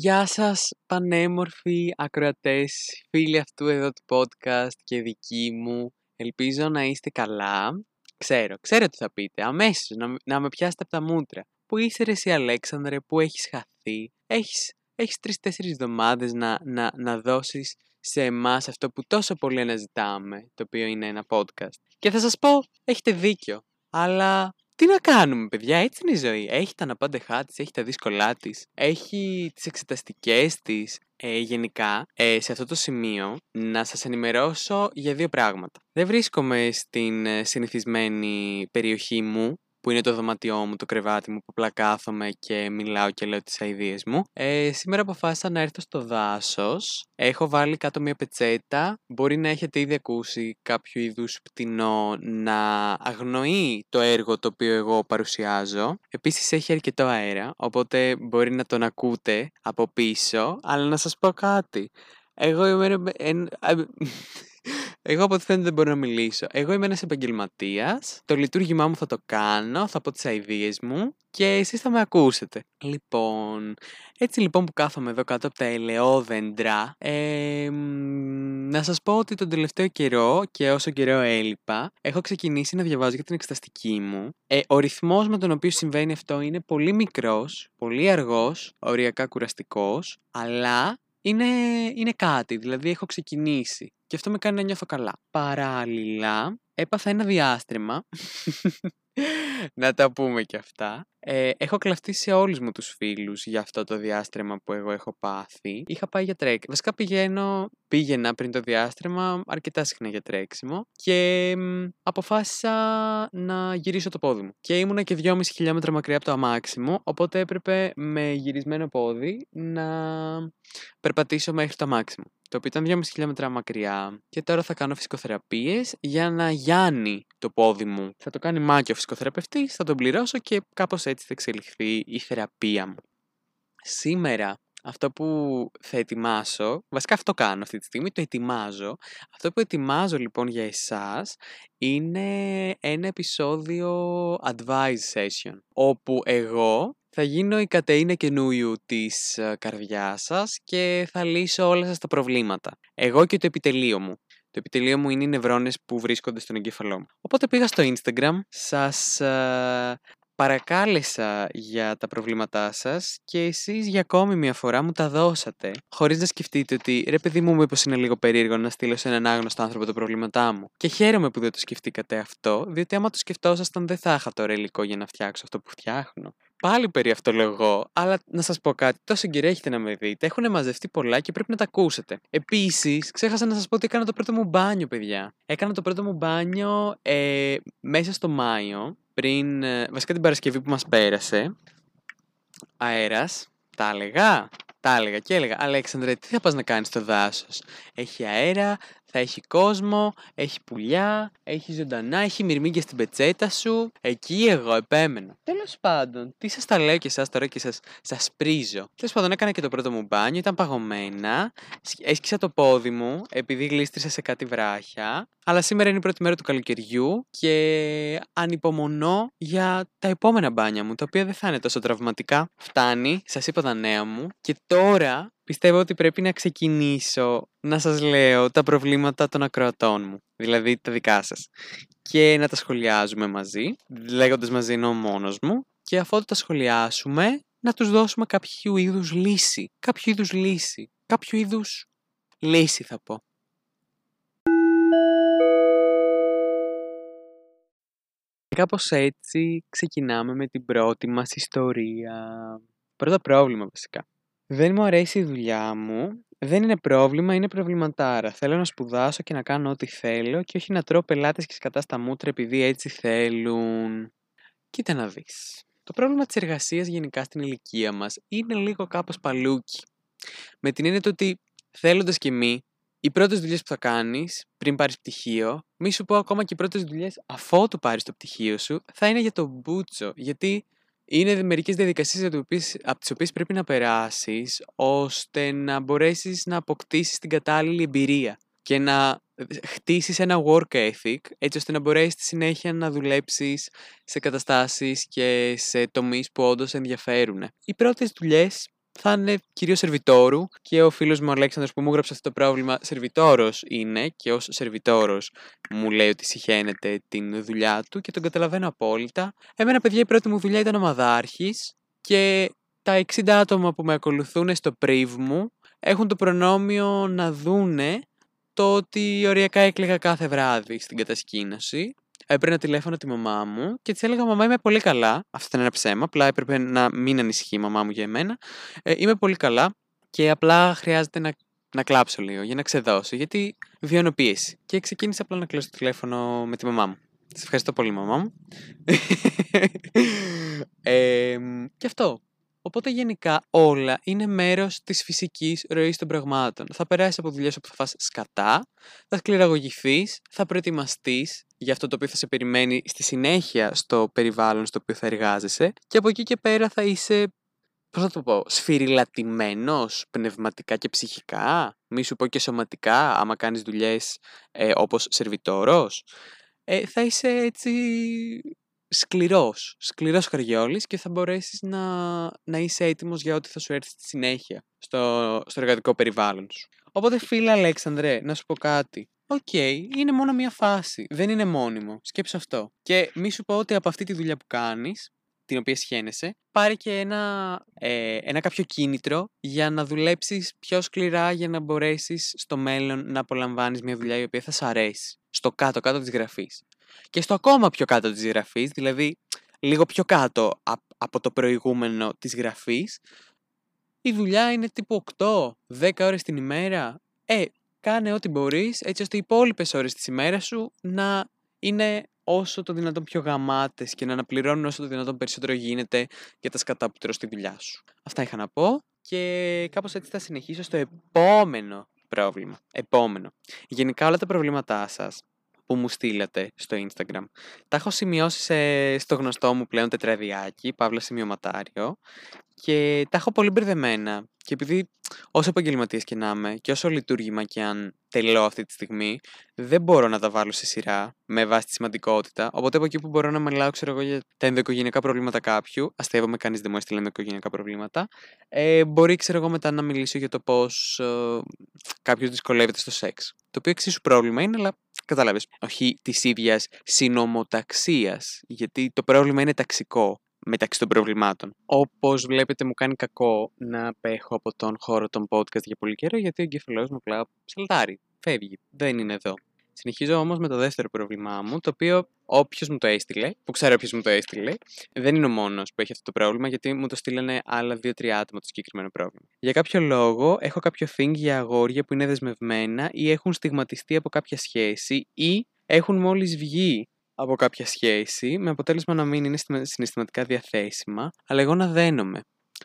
Γεια σας πανέμορφοι ακροατές, φίλοι αυτού εδώ του podcast και δικοί μου. Ελπίζω να είστε καλά. Ξέρω, ξέρω τι θα πείτε. Αμέσως να, να με πιάσετε από τα μούτρα. Πού είσαι ρε εσύ Αλέξανδρε, πού έχεις χαθεί; Έχεις, έχεις τρεις-τέσσερις εβδομάδες να, να, να δώσεις σε εμάς αυτό που τόσο πολύ αναζητάμε, το οποίο είναι ένα podcast. Και θα σας πω, έχετε δίκιο. Αλλά τι να κάνουμε, παιδιά, έτσι είναι η ζωή. Έχει τα αναπάντεχά της, έχει τα δύσκολά της, έχει τις εξεταστικές της. Ε, γενικά, ε, σε αυτό το σημείο, να σας ενημερώσω για δύο πράγματα. Δεν βρίσκομαι στην ε, συνηθισμένη περιοχή μου, που είναι το δωμάτιό μου, το κρεβάτι μου, που απλά κάθομαι και μιλάω και λέω τις αηδίες μου. Ε, σήμερα αποφάσισα να έρθω στο δάσος. Έχω βάλει κάτω μια πετσέτα. Μπορεί να έχετε ήδη ακούσει κάποιο είδους πτηνό να αγνοεί το έργο το οποίο εγώ παρουσιάζω. Επίσης έχει αρκετό αέρα, οπότε μπορεί να τον ακούτε από πίσω. Αλλά να σας πω κάτι. Εγώ είμαι... Εγώ από ό,τι φαίνεται δεν μπορώ να μιλήσω. Εγώ είμαι ένας επαγγελματίας. Το λειτουργήμά μου θα το κάνω, θα πω τις αειδίε μου και εσείς θα με ακούσετε. Λοιπόν, έτσι λοιπόν που κάθομαι εδώ κάτω από τα ελαιόδεντρα, ε, να σας πω ότι τον τελευταίο καιρό και όσο καιρό έλειπα, έχω ξεκινήσει να διαβάζω για την εξεταστική μου. Ε, ο ρυθμός με τον οποίο συμβαίνει αυτό είναι πολύ μικρός, πολύ αργός, οριακά κουραστικός, αλλά είναι, είναι κάτι, δηλαδή έχω ξεκινήσει και αυτό με κάνει να νιώθω καλά. Παράλληλα, έπαθα ένα διάστρεμα, να τα πούμε και αυτά. Ε, έχω κλαφτεί σε όλους μου τους φίλους για αυτό το διάστρεμα που εγώ έχω πάθει. Είχα πάει για τρέξιμο. Βασικά πηγαίνω, πήγαινα πριν το διάστρεμα αρκετά συχνά για τρέξιμο και αποφάσισα να γυρίσω το πόδι μου. Και ήμουνα και 2,5 χιλιόμετρα μακριά από το αμάξι μου, οπότε έπρεπε με γυρισμένο πόδι να περπατήσω μέχρι το αμάξι μου το οποίο ήταν 2,5 χιλιόμετρα μακριά και τώρα θα κάνω φυσικοθεραπείες για να γιάνει το πόδι μου. Θα το κάνει μάκιο ο φυσικοθεραπευτής, θα τον πληρώσω και κάπως έτσι θα εξελιχθεί η θεραπεία μου. Σήμερα αυτό που θα ετοιμάσω, βασικά αυτό κάνω αυτή τη στιγμή, το ετοιμάζω. Αυτό που ετοιμάζω λοιπόν για εσάς είναι ένα επεισόδιο advice session, όπου εγώ θα γίνω η κατεΐνα καινούριου της ε, καρδιάς σας και θα λύσω όλα σας τα προβλήματα. Εγώ και το επιτελείο μου. Το επιτελείο μου είναι οι νευρώνες που βρίσκονται στον εγκέφαλό μου. Οπότε πήγα στο Instagram, σας ε, παρακάλεσα για τα προβλήματά σας και εσείς για ακόμη μια φορά μου τα δώσατε. Χωρίς να σκεφτείτε ότι ρε παιδί μου μήπως είναι λίγο περίεργο να στείλω σε έναν άγνωστο άνθρωπο τα προβλήματά μου. Και χαίρομαι που δεν το σκεφτήκατε αυτό, διότι άμα το σκεφτόσασταν δεν θα είχα τώρα υλικό για να φτιάξω αυτό που φτιάχνω. Πάλι περί αυτό λέω εγώ, αλλά να σας πω κάτι. Τόσο καιρό έχετε να με δείτε. Έχουν μαζευτεί πολλά και πρέπει να τα ακούσετε. Επίσης, ξέχασα να σας πω ότι έκανα το πρώτο μου μπάνιο, παιδιά. Έκανα το πρώτο μου μπάνιο ε, μέσα στο Μάιο, πριν. Ε, βασικά την Παρασκευή που μας πέρασε. Αέρας. Τα έλεγα. Τα έλεγα και έλεγα, Αλέξανδρε, τι θα πας να κάνεις στο δάσος; Έχει αέρα, θα έχει κόσμο, έχει πουλιά, έχει ζωντανά, έχει μυρμήγκια στην πετσέτα σου. Εκεί εγώ επέμενα. Τέλος πάντων, τι σας τα λέω και εσά τώρα και σας σας πρίζω. Τέλος πάντων, έκανα και το πρώτο μου μπάνιο, ήταν παγωμένα. Έσκυσα το πόδι μου επειδή γλίστρισα σε κάτι βράχια. Αλλά σήμερα είναι η πρώτη μέρα του καλοκαιριού και ανυπομονώ για τα επόμενα μπάνια μου, τα οποία δεν θα είναι τόσο τραυματικά. Φτάνει, σας είπα τα νέα μου και τώρα πιστεύω ότι πρέπει να ξεκινήσω να σας λέω τα προβλήματα των ακροατών μου, δηλαδή τα δικά σας, και να τα σχολιάζουμε μαζί, λέγοντας μαζί ενώ μόνος μου, και αφού τα σχολιάσουμε, να τους δώσουμε κάποιο είδους λύση, κάποιο είδους λύση, κάποιο είδους λύση θα πω. Κάπως έτσι ξεκινάμε με την πρώτη μας ιστορία. Πρώτο πρόβλημα βασικά. Δεν μου αρέσει η δουλειά μου. Δεν είναι πρόβλημα, είναι προβληματάρα. Θέλω να σπουδάσω και να κάνω ό,τι θέλω και όχι να τρώω πελάτες και σκατά στα μούτρα επειδή έτσι θέλουν. Κοίτα να δεις. Το πρόβλημα της εργασίας γενικά στην ηλικία μας είναι λίγο κάπως παλούκι. Με την έννοια ότι θέλοντας και μη, οι πρώτες δουλειές που θα κάνεις πριν πάρεις πτυχίο, μη σου πω ακόμα και οι πρώτες δουλειές αφού το πάρεις το πτυχίο σου, θα είναι για τον μπούτσο. Γιατί είναι μερικές διαδικασίες από τις οποίες πρέπει να περάσεις ώστε να μπορέσεις να αποκτήσεις την κατάλληλη εμπειρία και να χτίσεις ένα work ethic έτσι ώστε να μπορέσεις στη συνέχεια να δουλέψεις σε καταστάσεις και σε τομείς που όντως ενδιαφέρουν. Οι πρώτες δουλειές θα είναι κυρίως σερβιτόρου και ο φίλος μου Αλέξανδρος που μου έγραψε αυτό το πρόβλημα σερβιτόρος είναι και ως σερβιτόρος μου λέει ότι συχαίνεται την δουλειά του και τον καταλαβαίνω απόλυτα. Εμένα, παιδιά, η πρώτη μου δουλειά ήταν ομαδάρχη και τα 60 άτομα που με ακολουθούν στο πρίβ μου έχουν το προνόμιο να δούνε το ότι οριακά έκλαιγα κάθε βράδυ στην κατασκήνωση. Έπαιρνα τηλέφωνο τη μαμά μου και της έλεγα: Μαμά, είμαι πολύ καλά. Αυτό ήταν ένα ψέμα. Απλά έπρεπε να μην ανησυχεί η μαμά μου για εμένα. Ε, είμαι πολύ καλά και απλά χρειάζεται να, να κλάψω λίγο για να ξεδώσω. Γιατί βιώνω πίεση. Και ξεκίνησα απλά να κλείσω το τηλέφωνο με τη μαμά μου. Σας ευχαριστώ πολύ, μαμά μου. ε, και αυτό. Οπότε γενικά όλα είναι μέρος της φυσικής ροής των πραγμάτων. Θα περάσεις από δουλειές όπου θα φας σκατά, θα σκληραγωγηθείς, θα προετοιμαστείς για αυτό το οποίο θα σε περιμένει στη συνέχεια στο περιβάλλον στο οποίο θα εργάζεσαι και από εκεί και πέρα θα είσαι, πώς θα το πω, σφυρηλατημένος πνευματικά και ψυχικά, μη σου πω και σωματικά, άμα κάνεις δουλειές ε, όπως σερβιτόρος. Ε, θα είσαι έτσι σκληρός, σκληρός καριόλης και θα μπορέσεις να, να είσαι έτοιμος για ό,τι θα σου έρθει στη συνέχεια στο, στο εργατικό περιβάλλον σου. Οπότε φίλε Αλέξανδρε, να σου πω κάτι. OK, okay, είναι μόνο μία φάση. Δεν είναι μόνιμο. Σκέψου αυτό. Και μη σου πω ότι από αυτή τη δουλειά που κάνεις, την οποία σχένεσαι, πάρει και ένα, ε, ένα κάποιο κίνητρο για να δουλέψεις πιο σκληρά για να μπορέσεις στο μέλλον να απολαμβάνεις μια δουλειά η οποία θα σ' αρέσει. Στο κάτω-κάτω της γραφής και στο ακόμα πιο κάτω της γραφής, δηλαδή λίγο πιο κάτω από το προηγούμενο της γραφής, η δουλειά είναι τύπου 8-10 ώρες την ημέρα. Ε, κάνε ό,τι μπορείς έτσι ώστε οι υπόλοιπες ώρες της ημέρας σου να είναι όσο το δυνατόν πιο γαμάτες και να αναπληρώνουν όσο το δυνατόν περισσότερο γίνεται για τα σκατά που τρως στη δουλειά σου. Αυτά είχα να πω και κάπως έτσι θα συνεχίσω στο επόμενο πρόβλημα. Επόμενο. Γενικά όλα τα προβλήματά σας που μου στείλατε στο Instagram. Τα έχω σημειώσει σε, στο γνωστό μου πλέον τετραδιάκι, παύλα σημειωματάριο και τα έχω πολύ μπερδεμένα. Και επειδή όσο επαγγελματία και να είμαι και όσο λειτουργήμα και αν τελειώ αυτή τη στιγμή, δεν μπορώ να τα βάλω σε σειρά με βάση τη σημαντικότητα. Οπότε από εκεί που μπορώ να μιλάω, ξέρω εγώ, για τα ενδοοικογενειακά προβλήματα κάποιου, αστείευομαι κανείς δεν μου έστειλε ενδοοικογενειακά προβλήματα, ε, μπορεί, ξέρω εγώ, μετά να μιλήσω για το πώς ε, κάποιος δυσκολεύεται στο σεξ. Το οποίο εξίσου πρόβλημα είναι, αλλά κατάλαβες, όχι της ίδιας συνομοταξία. Γιατί το πρόβλημα είναι ταξικό μεταξύ των προβλημάτων. Όπως βλέπετε, μου κάνει κακό να απέχω από τον χώρο των podcast για πολύ καιρό, γιατί ο εγκεφαλός μου απλά σαλτάρει. Φεύγει. Δεν είναι εδώ. Συνεχίζω όμως με το δεύτερο πρόβλημά μου, το οποίο όποιος μου το έστειλε, που ξέρω όποιος μου το έστειλε, δεν είναι ο μόνος που έχει αυτό το πρόβλημα, γιατί μου το στείλανε άλλα δύο-τρία άτομα το συγκεκριμένο πρόβλημα. Για κάποιο λόγο, έχω κάποιο thing για αγόρια που είναι δεσμευμένα ή έχουν στιγματιστεί από κάποια σχέση ή έχουν μόλις βγει από κάποια σχέση, με αποτέλεσμα να μην είναι συναισθηματικά διαθέσιμα, αλλά εγώ να δένομαι.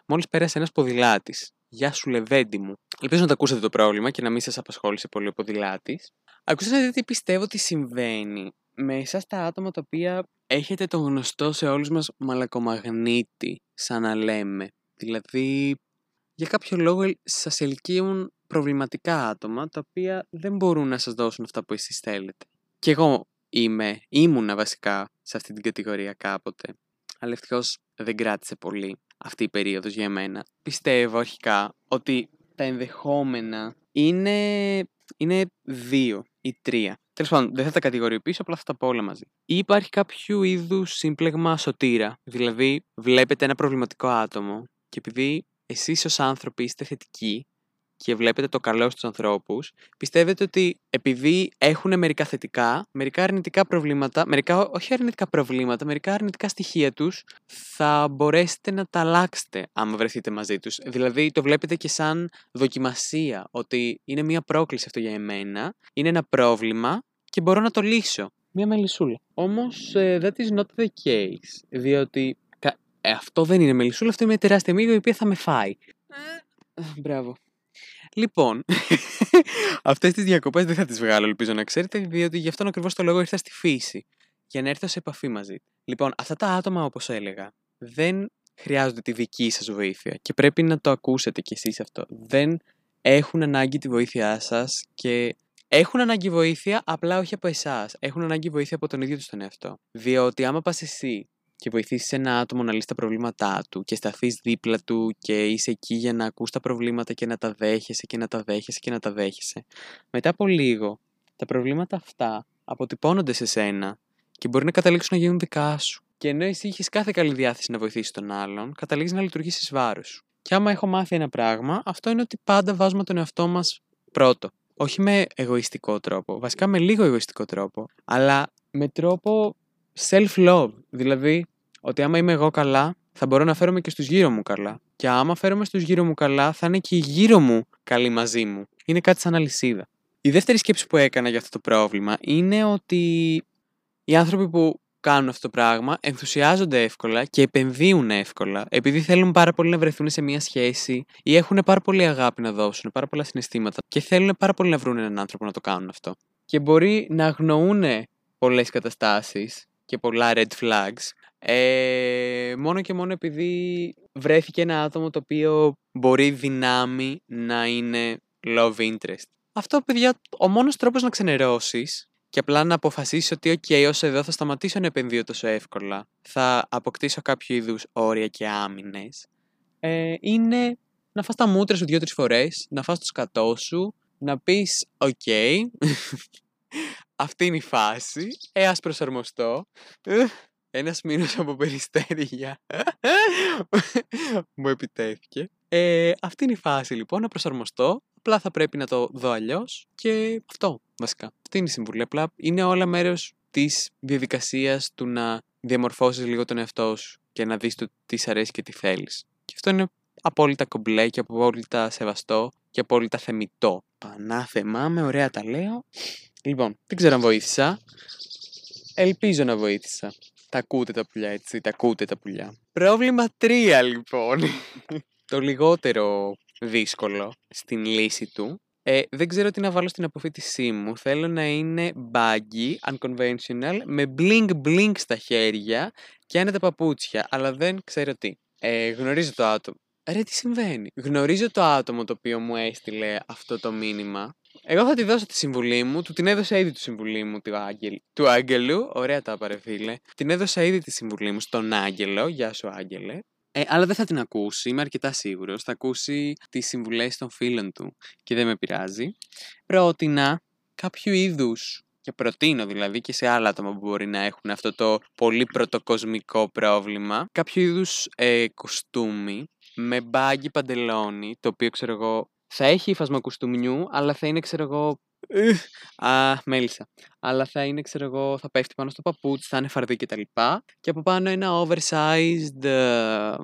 Μόλις πέρασε ένας ποδηλάτης. Γεια σου, Λεβέντι μου. Ελπίζω να το ακούσατε το πρόβλημα και να μην σας απασχόλησε πολύ ο ποδηλάτης. Ακούσατε τι πιστεύω ότι συμβαίνει με εσά τα άτομα τα οποία έχετε το γνωστό σε όλους μας μαλακομαγνήτη, σαν να λέμε. Δηλαδή, για κάποιο λόγο σας ελκύουν προβληματικά άτομα τα οποία δεν μπορούν να σας δώσουν αυτά που εσείς θέλετε. Και εγώ είμαι, ήμουνα βασικά σε αυτή την κατηγορία κάποτε. Αλλά ευτυχώς δεν κράτησε πολύ αυτή η περίοδος για μένα. Πιστεύω αρχικά ότι τα ενδεχόμενα είναι, είναι δύο ή τρία. Τέλος πάντων, δεν θα τα κατηγοριοποιήσω, απλά θα τα πω όλα μαζί. Ή υπάρχει κάποιο είδους σύμπλεγμα σωτήρα. Δηλαδή, βλέπετε ένα προβληματικό άτομο και επειδή εσείς ως άνθρωποι είστε θετικοί και βλέπετε το καλό στους ανθρώπους, πιστεύετε ότι επειδή έχουν μερικά θετικά, μερικά αρνητικά προβλήματα, μερικά όχι αρνητικά προβλήματα, μερικά αρνητικά στοιχεία τους, θα μπορέσετε να τα αλλάξετε άμα βρεθείτε μαζί τους. Δηλαδή το βλέπετε και σαν δοκιμασία, ότι είναι μια πρόκληση αυτό για εμένα, είναι ένα πρόβλημα και μπορώ να το λύσω. Μια μελισσούλα. Όμως ε, that is not the case, διότι ε, αυτό δεν είναι μελισσούλα, αυτό είναι μια τεράστια μύγα η οποία θα με φάει. Ε, μπράβο. Λοιπόν, αυτές τις διακοπές δεν θα τις βγάλω, ελπίζω να ξέρετε, διότι γι' αυτόν ακριβώς το λόγο ήρθα στη φύση. Για να έρθω σε επαφή μαζί. Λοιπόν, αυτά τα άτομα, όπως έλεγα, δεν χρειάζονται τη δική σας βοήθεια και πρέπει να το ακούσετε κι εσείς αυτό. Δεν έχουν ανάγκη τη βοήθειά σας και έχουν ανάγκη βοήθεια, απλά όχι από εσάς. Έχουν ανάγκη βοήθεια από τον ίδιο τους τον εαυτό. Διότι άμα πας εσύ και βοηθήσει ένα άτομο να λύσει τα προβλήματά του και σταθείς δίπλα του και είσαι εκεί για να ακούς τα προβλήματα και να τα δέχεσαι και να τα δέχεσαι και να τα δέχεσαι. Μετά από λίγο, τα προβλήματα αυτά αποτυπώνονται σε σένα και μπορεί να καταλήξουν να γίνουν δικά σου. Και ενώ εσύ έχει κάθε καλή διάθεση να βοηθήσεις τον άλλον, καταλήγεις να λειτουργήσει βάρος σου. Και άμα έχω μάθει ένα πράγμα, αυτό είναι ότι πάντα βάζουμε τον εαυτό μας πρώτο. Όχι με εγωιστικό τρόπο, βασικά με λίγο εγωιστικό τρόπο, αλλά με τρόπο self-love. Δηλαδή, ότι άμα είμαι εγώ καλά, θα μπορώ να φέρομαι και στους γύρω μου καλά. Και άμα φέρομαι στους γύρω μου καλά, θα είναι και οι γύρω μου καλοί μαζί μου. Είναι κάτι σαν αλυσίδα. Η δεύτερη σκέψη που έκανα για αυτό το πρόβλημα είναι ότι οι άνθρωποι που κάνουν αυτό το πράγμα ενθουσιάζονται εύκολα και επενδύουν εύκολα επειδή θέλουν πάρα πολύ να βρεθούν σε μια σχέση ή έχουν πάρα πολύ αγάπη να δώσουν, πάρα πολλά συναισθήματα και θέλουν πάρα πολύ να βρουν έναν άνθρωπο να το κάνουν αυτό. Και μπορεί να αγνοούν πολλές καταστάσεις και πολλά red flags ε, μόνο και μόνο επειδή βρέθηκε ένα άτομο το οποίο μπορεί δυνάμει να είναι love interest. Αυτό, παιδιά, ο μόνος τρόπος να ξενερώσεις και απλά να αποφασίσεις ότι, OK, όσο εδώ θα σταματήσω να επενδύω τόσο εύκολα, θα αποκτήσω κάποιο είδους όρια και άμυνες, ε, είναι να φας τα μούτρα σου δύο-τρεις φορές, να φας το σκατό σου, να πεις, OK, αυτή είναι η φάση, ε, ας προσαρμοστώ. Ένας μήνος από περιστέρια μου επιτέθηκε. Ε, αυτή είναι η φάση λοιπόν, να προσαρμοστώ. Απλά θα πρέπει να το δω αλλιώς και αυτό βασικά. Αυτή είναι η συμβουλή. Απλά είναι όλα μέρος της διαδικασίας του να διαμορφώσεις λίγο τον εαυτό σου και να δεις το τι σ' αρέσει και τι θέλεις. Και αυτό είναι απόλυτα κομπλέ και απόλυτα σεβαστό και απόλυτα θεμητό. Πανάθεμά με, ωραία τα λέω. Λοιπόν, δεν ξέρω αν βοήθησα. Ελπίζω να βοήθησα. Τα ακούτε τα πουλιά, έτσι. Τα ακούτε τα πουλιά. Πρόβλημα 3, λοιπόν. το λιγότερο δύσκολο στην λύση του. Ε, δεν ξέρω τι να βάλω στην αποφύτισή μου. Θέλω να είναι baggy, unconventional, με bling bling στα χέρια και άνετα παπούτσια, αλλά δεν ξέρω τι. Ε, γνωρίζω το άτομο. Ρε, τι συμβαίνει; Γνωρίζω το άτομο το οποίο μου έστειλε αυτό το μήνυμα. Εγώ θα τη δώσω τη συμβουλή μου, του την έδωσα ήδη τη συμβουλή μου του, Άγγελ, του Άγγελου. Ωραία τα πάρε φίλε. Την έδωσα ήδη τη συμβουλή μου στον Άγγελο. Γεια σου, Άγγελε. Ε, αλλά δεν θα την ακούσει, είμαι αρκετά σίγουρος. Θα ακούσει τις συμβουλές των φίλων του και δεν με πειράζει. Πρότεινα κάποιο είδου και προτείνω δηλαδή και σε άλλα άτομα που μπορεί να έχουν αυτό το πολύ πρωτοκοσμικό πρόβλημα, κάποιο είδους ε, κοστούμι με μπάγκι παντελόνι, το οποίο ξέρω εγώ θα έχει ύφασμα κουστούμιου, αλλά θα είναι ξέρω εγώ Α, μέλισσα. Αλλά θα είναι, ξέρω εγώ, θα πέφτει πάνω στο παπούτσι, θα είναι φαρδί και τα λοιπά. Και από πάνω ένα oversized ε,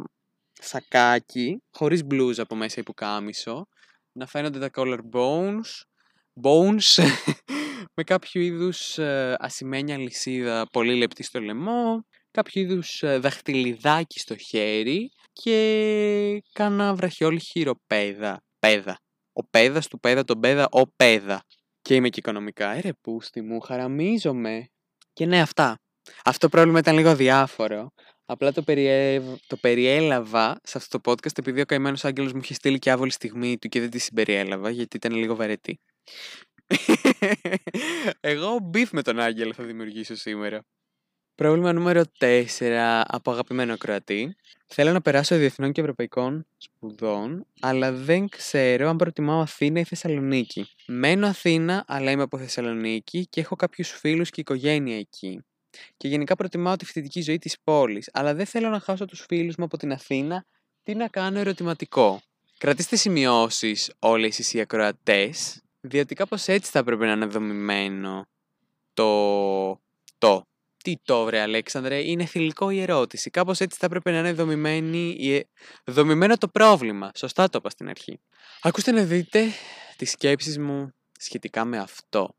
σακάκι, χωρίς μπλούζα από μέσα υποκάμισο. Να φαίνονται τα collarbones, bones, με κάποιο είδους ε, ασημένια λυσίδα πολύ λεπτή στο λαιμό, κάποιο είδους ε, δαχτυλιδάκι στο χέρι και κάνα βραχιόλι χειροπέδα. Πέδα. Ο πέδας του πέδα, τον πέδα, ο πέδα. Και είμαι και οικονομικά. Ε, ρε, πούστη μου, χαραμίζομαι. Και ναι, αυτά. Αυτό το πρόβλημα ήταν λίγο αδιάφορο. Απλά το, περιέ... το περιέλαβα σε αυτό το podcast επειδή ο καημένος Άγγελος μου είχε στείλει και άβολη στιγμή του και δεν τη συμπεριέλαβα γιατί ήταν λίγο βαρετή. Εγώ beef με τον Άγγελο θα δημιουργήσω σήμερα. Πρόβλημα νούμερο 4 από αγαπημένο Κροατή. Θέλω να περάσω διεθνών και ευρωπαϊκών σπουδών, αλλά δεν ξέρω αν προτιμάω Αθήνα ή Θεσσαλονίκη. Μένω Αθήνα, αλλά είμαι από Θεσσαλονίκη και έχω κάποιους φίλους και οικογένεια εκεί. Και γενικά προτιμάω τη φοιτητική ζωή της πόλης, αλλά δεν θέλω να χάσω τους φίλους μου από την Αθήνα. Τι να κάνω ερωτηματικό. Κρατήστε σημειώσεις όλες οι ακροατές, διότι κάπως έτσι θα πρέπει να είναι δομημένο το. το τι το βρε Αλέξανδρε, είναι θηλυκό η ερώτηση. Κάπως έτσι θα έπρεπε να είναι δομημένη, ε, δομημένο το πρόβλημα. Σωστά το είπα στην αρχή. Ακούστε να δείτε τις σκέψεις μου σχετικά με αυτό.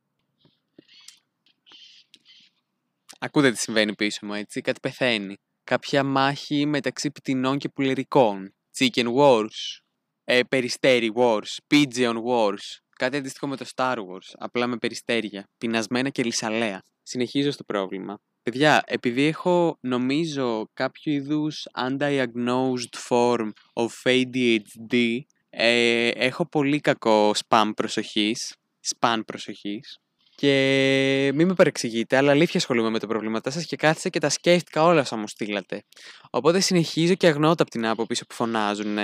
Ακούτε τι συμβαίνει πίσω μου, έτσι. Κάτι πεθαίνει. Κάποια μάχη μεταξύ πτηνών και πουλερικών. Chicken Wars. Ε, περιστέρι Wars. Pigeon Wars. Κάτι αντίστοιχο με το Star Wars. Απλά με περιστέρια. Πεινασμένα και λυσαλέα. Συνεχίζω στο πρόβλημα. Παιδιά, επειδή έχω νομίζω κάποιο είδους undiagnosed form of ADHD, ε, έχω πολύ κακό spam προσοχής, spam προσοχής Και μην με παρεξηγείτε, αλλά αλήθεια ασχολούμαι με τα προβλήματά σας και κάθισα και τα σκέφτηκα όλα όσα μου στείλατε. Οπότε συνεχίζω και αγνώτα από την άποψη που φωνάζουν.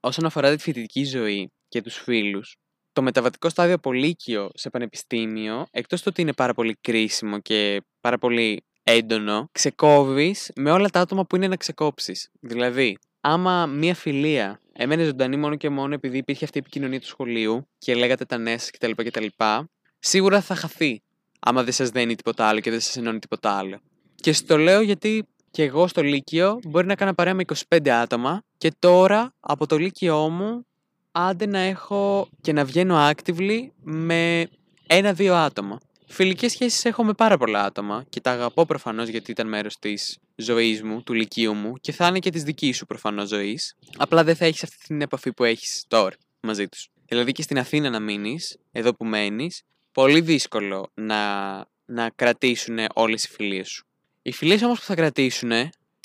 Όσον αφορά τη φοιτητική ζωή και τους φίλους, το μεταβατικό στάδιο από λύκειο σε πανεπιστήμιο, εκτός του ότι είναι πάρα πολύ κρίσιμο και πάρα πολύ έντονο, ξεκόβεις με όλα τα άτομα που είναι να ξεκόψεις. Δηλαδή, άμα μία φιλία έμενε ζωντανή μόνο και μόνο επειδή υπήρχε αυτή η επικοινωνία του σχολείου και λέγατε τα νέα σας κτλ, κτλ. Σίγουρα θα χαθεί. Άμα δεν σας δένει τίποτα άλλο και δεν σας ενώνει τίποτα άλλο. Και στο λέω γιατί και εγώ στο Λύκειο μπορεί να κάνω παρέα με 25 άτομα και τώρα από το Λύκειό μου άντε να έχω και να βγαίνω actively με ένα-δύο άτομα. Φιλικές σχέσεις έχω με πάρα πολλά άτομα και τα αγαπώ προφανώς γιατί ήταν μέρος της ζωής μου, του λυκείου μου και θα είναι και της δικής σου προφανώς ζωής. Απλά δεν θα έχεις αυτή την επαφή που έχεις τώρα μαζί τους. Δηλαδή και στην Αθήνα να μείνεις, εδώ που μένεις, πολύ δύσκολο να, να κρατήσουν όλες οι φιλίες σου. Οι φιλίες όμως που θα κρατήσουν,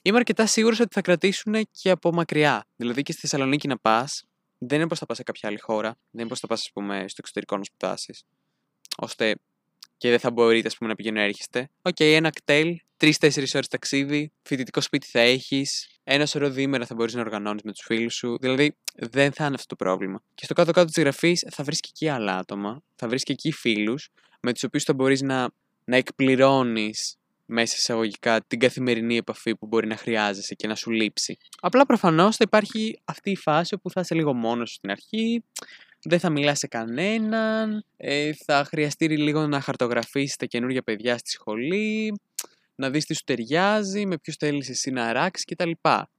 είμαι αρκετά σίγουρος ότι θα κρατήσουν και από μακριά. Δηλαδή και στη Θεσσαλονίκη να πας, δεν είναι πως θα πας σε κάποια άλλη χώρα, δεν είναι πως θα πας, ας πούμε, στο εξωτερικό να σπουδάσεις, ώστε και δεν θα μπορείτε, ας πούμε, να πηγαίνετε έρχεστε. OK, okay, ένα ΚΤΕΛ, τρεις-τέσσερις ώρες ταξίδι, φοιτητικό σπίτι θα έχεις, ένα σωρό διήμερα θα μπορείς να οργανώνεις με τους φίλους σου. Δηλαδή, δεν θα είναι αυτό το πρόβλημα. Και στο κάτω-κάτω της γραφής θα βρεις και εκεί άλλα άτομα, θα βρεις και εκεί φίλους, με τους οποίους θα μπορείς να, να εκπληρώνεις μέσα εισαγωγικά την καθημερινή επαφή που μπορεί να χρειάζεσαι και να σου λείψει. Απλά προφανώς θα υπάρχει αυτή η φάση όπου θα είσαι λίγο μόνος στην αρχή, δεν θα μιλάς σε κανέναν, ε, θα χρειαστεί λίγο να χαρτογραφήσεις τα καινούργια παιδιά στη σχολή, να δεις τι σου ταιριάζει, με ποιους θέλεις εσύ να αράξεις κτλ.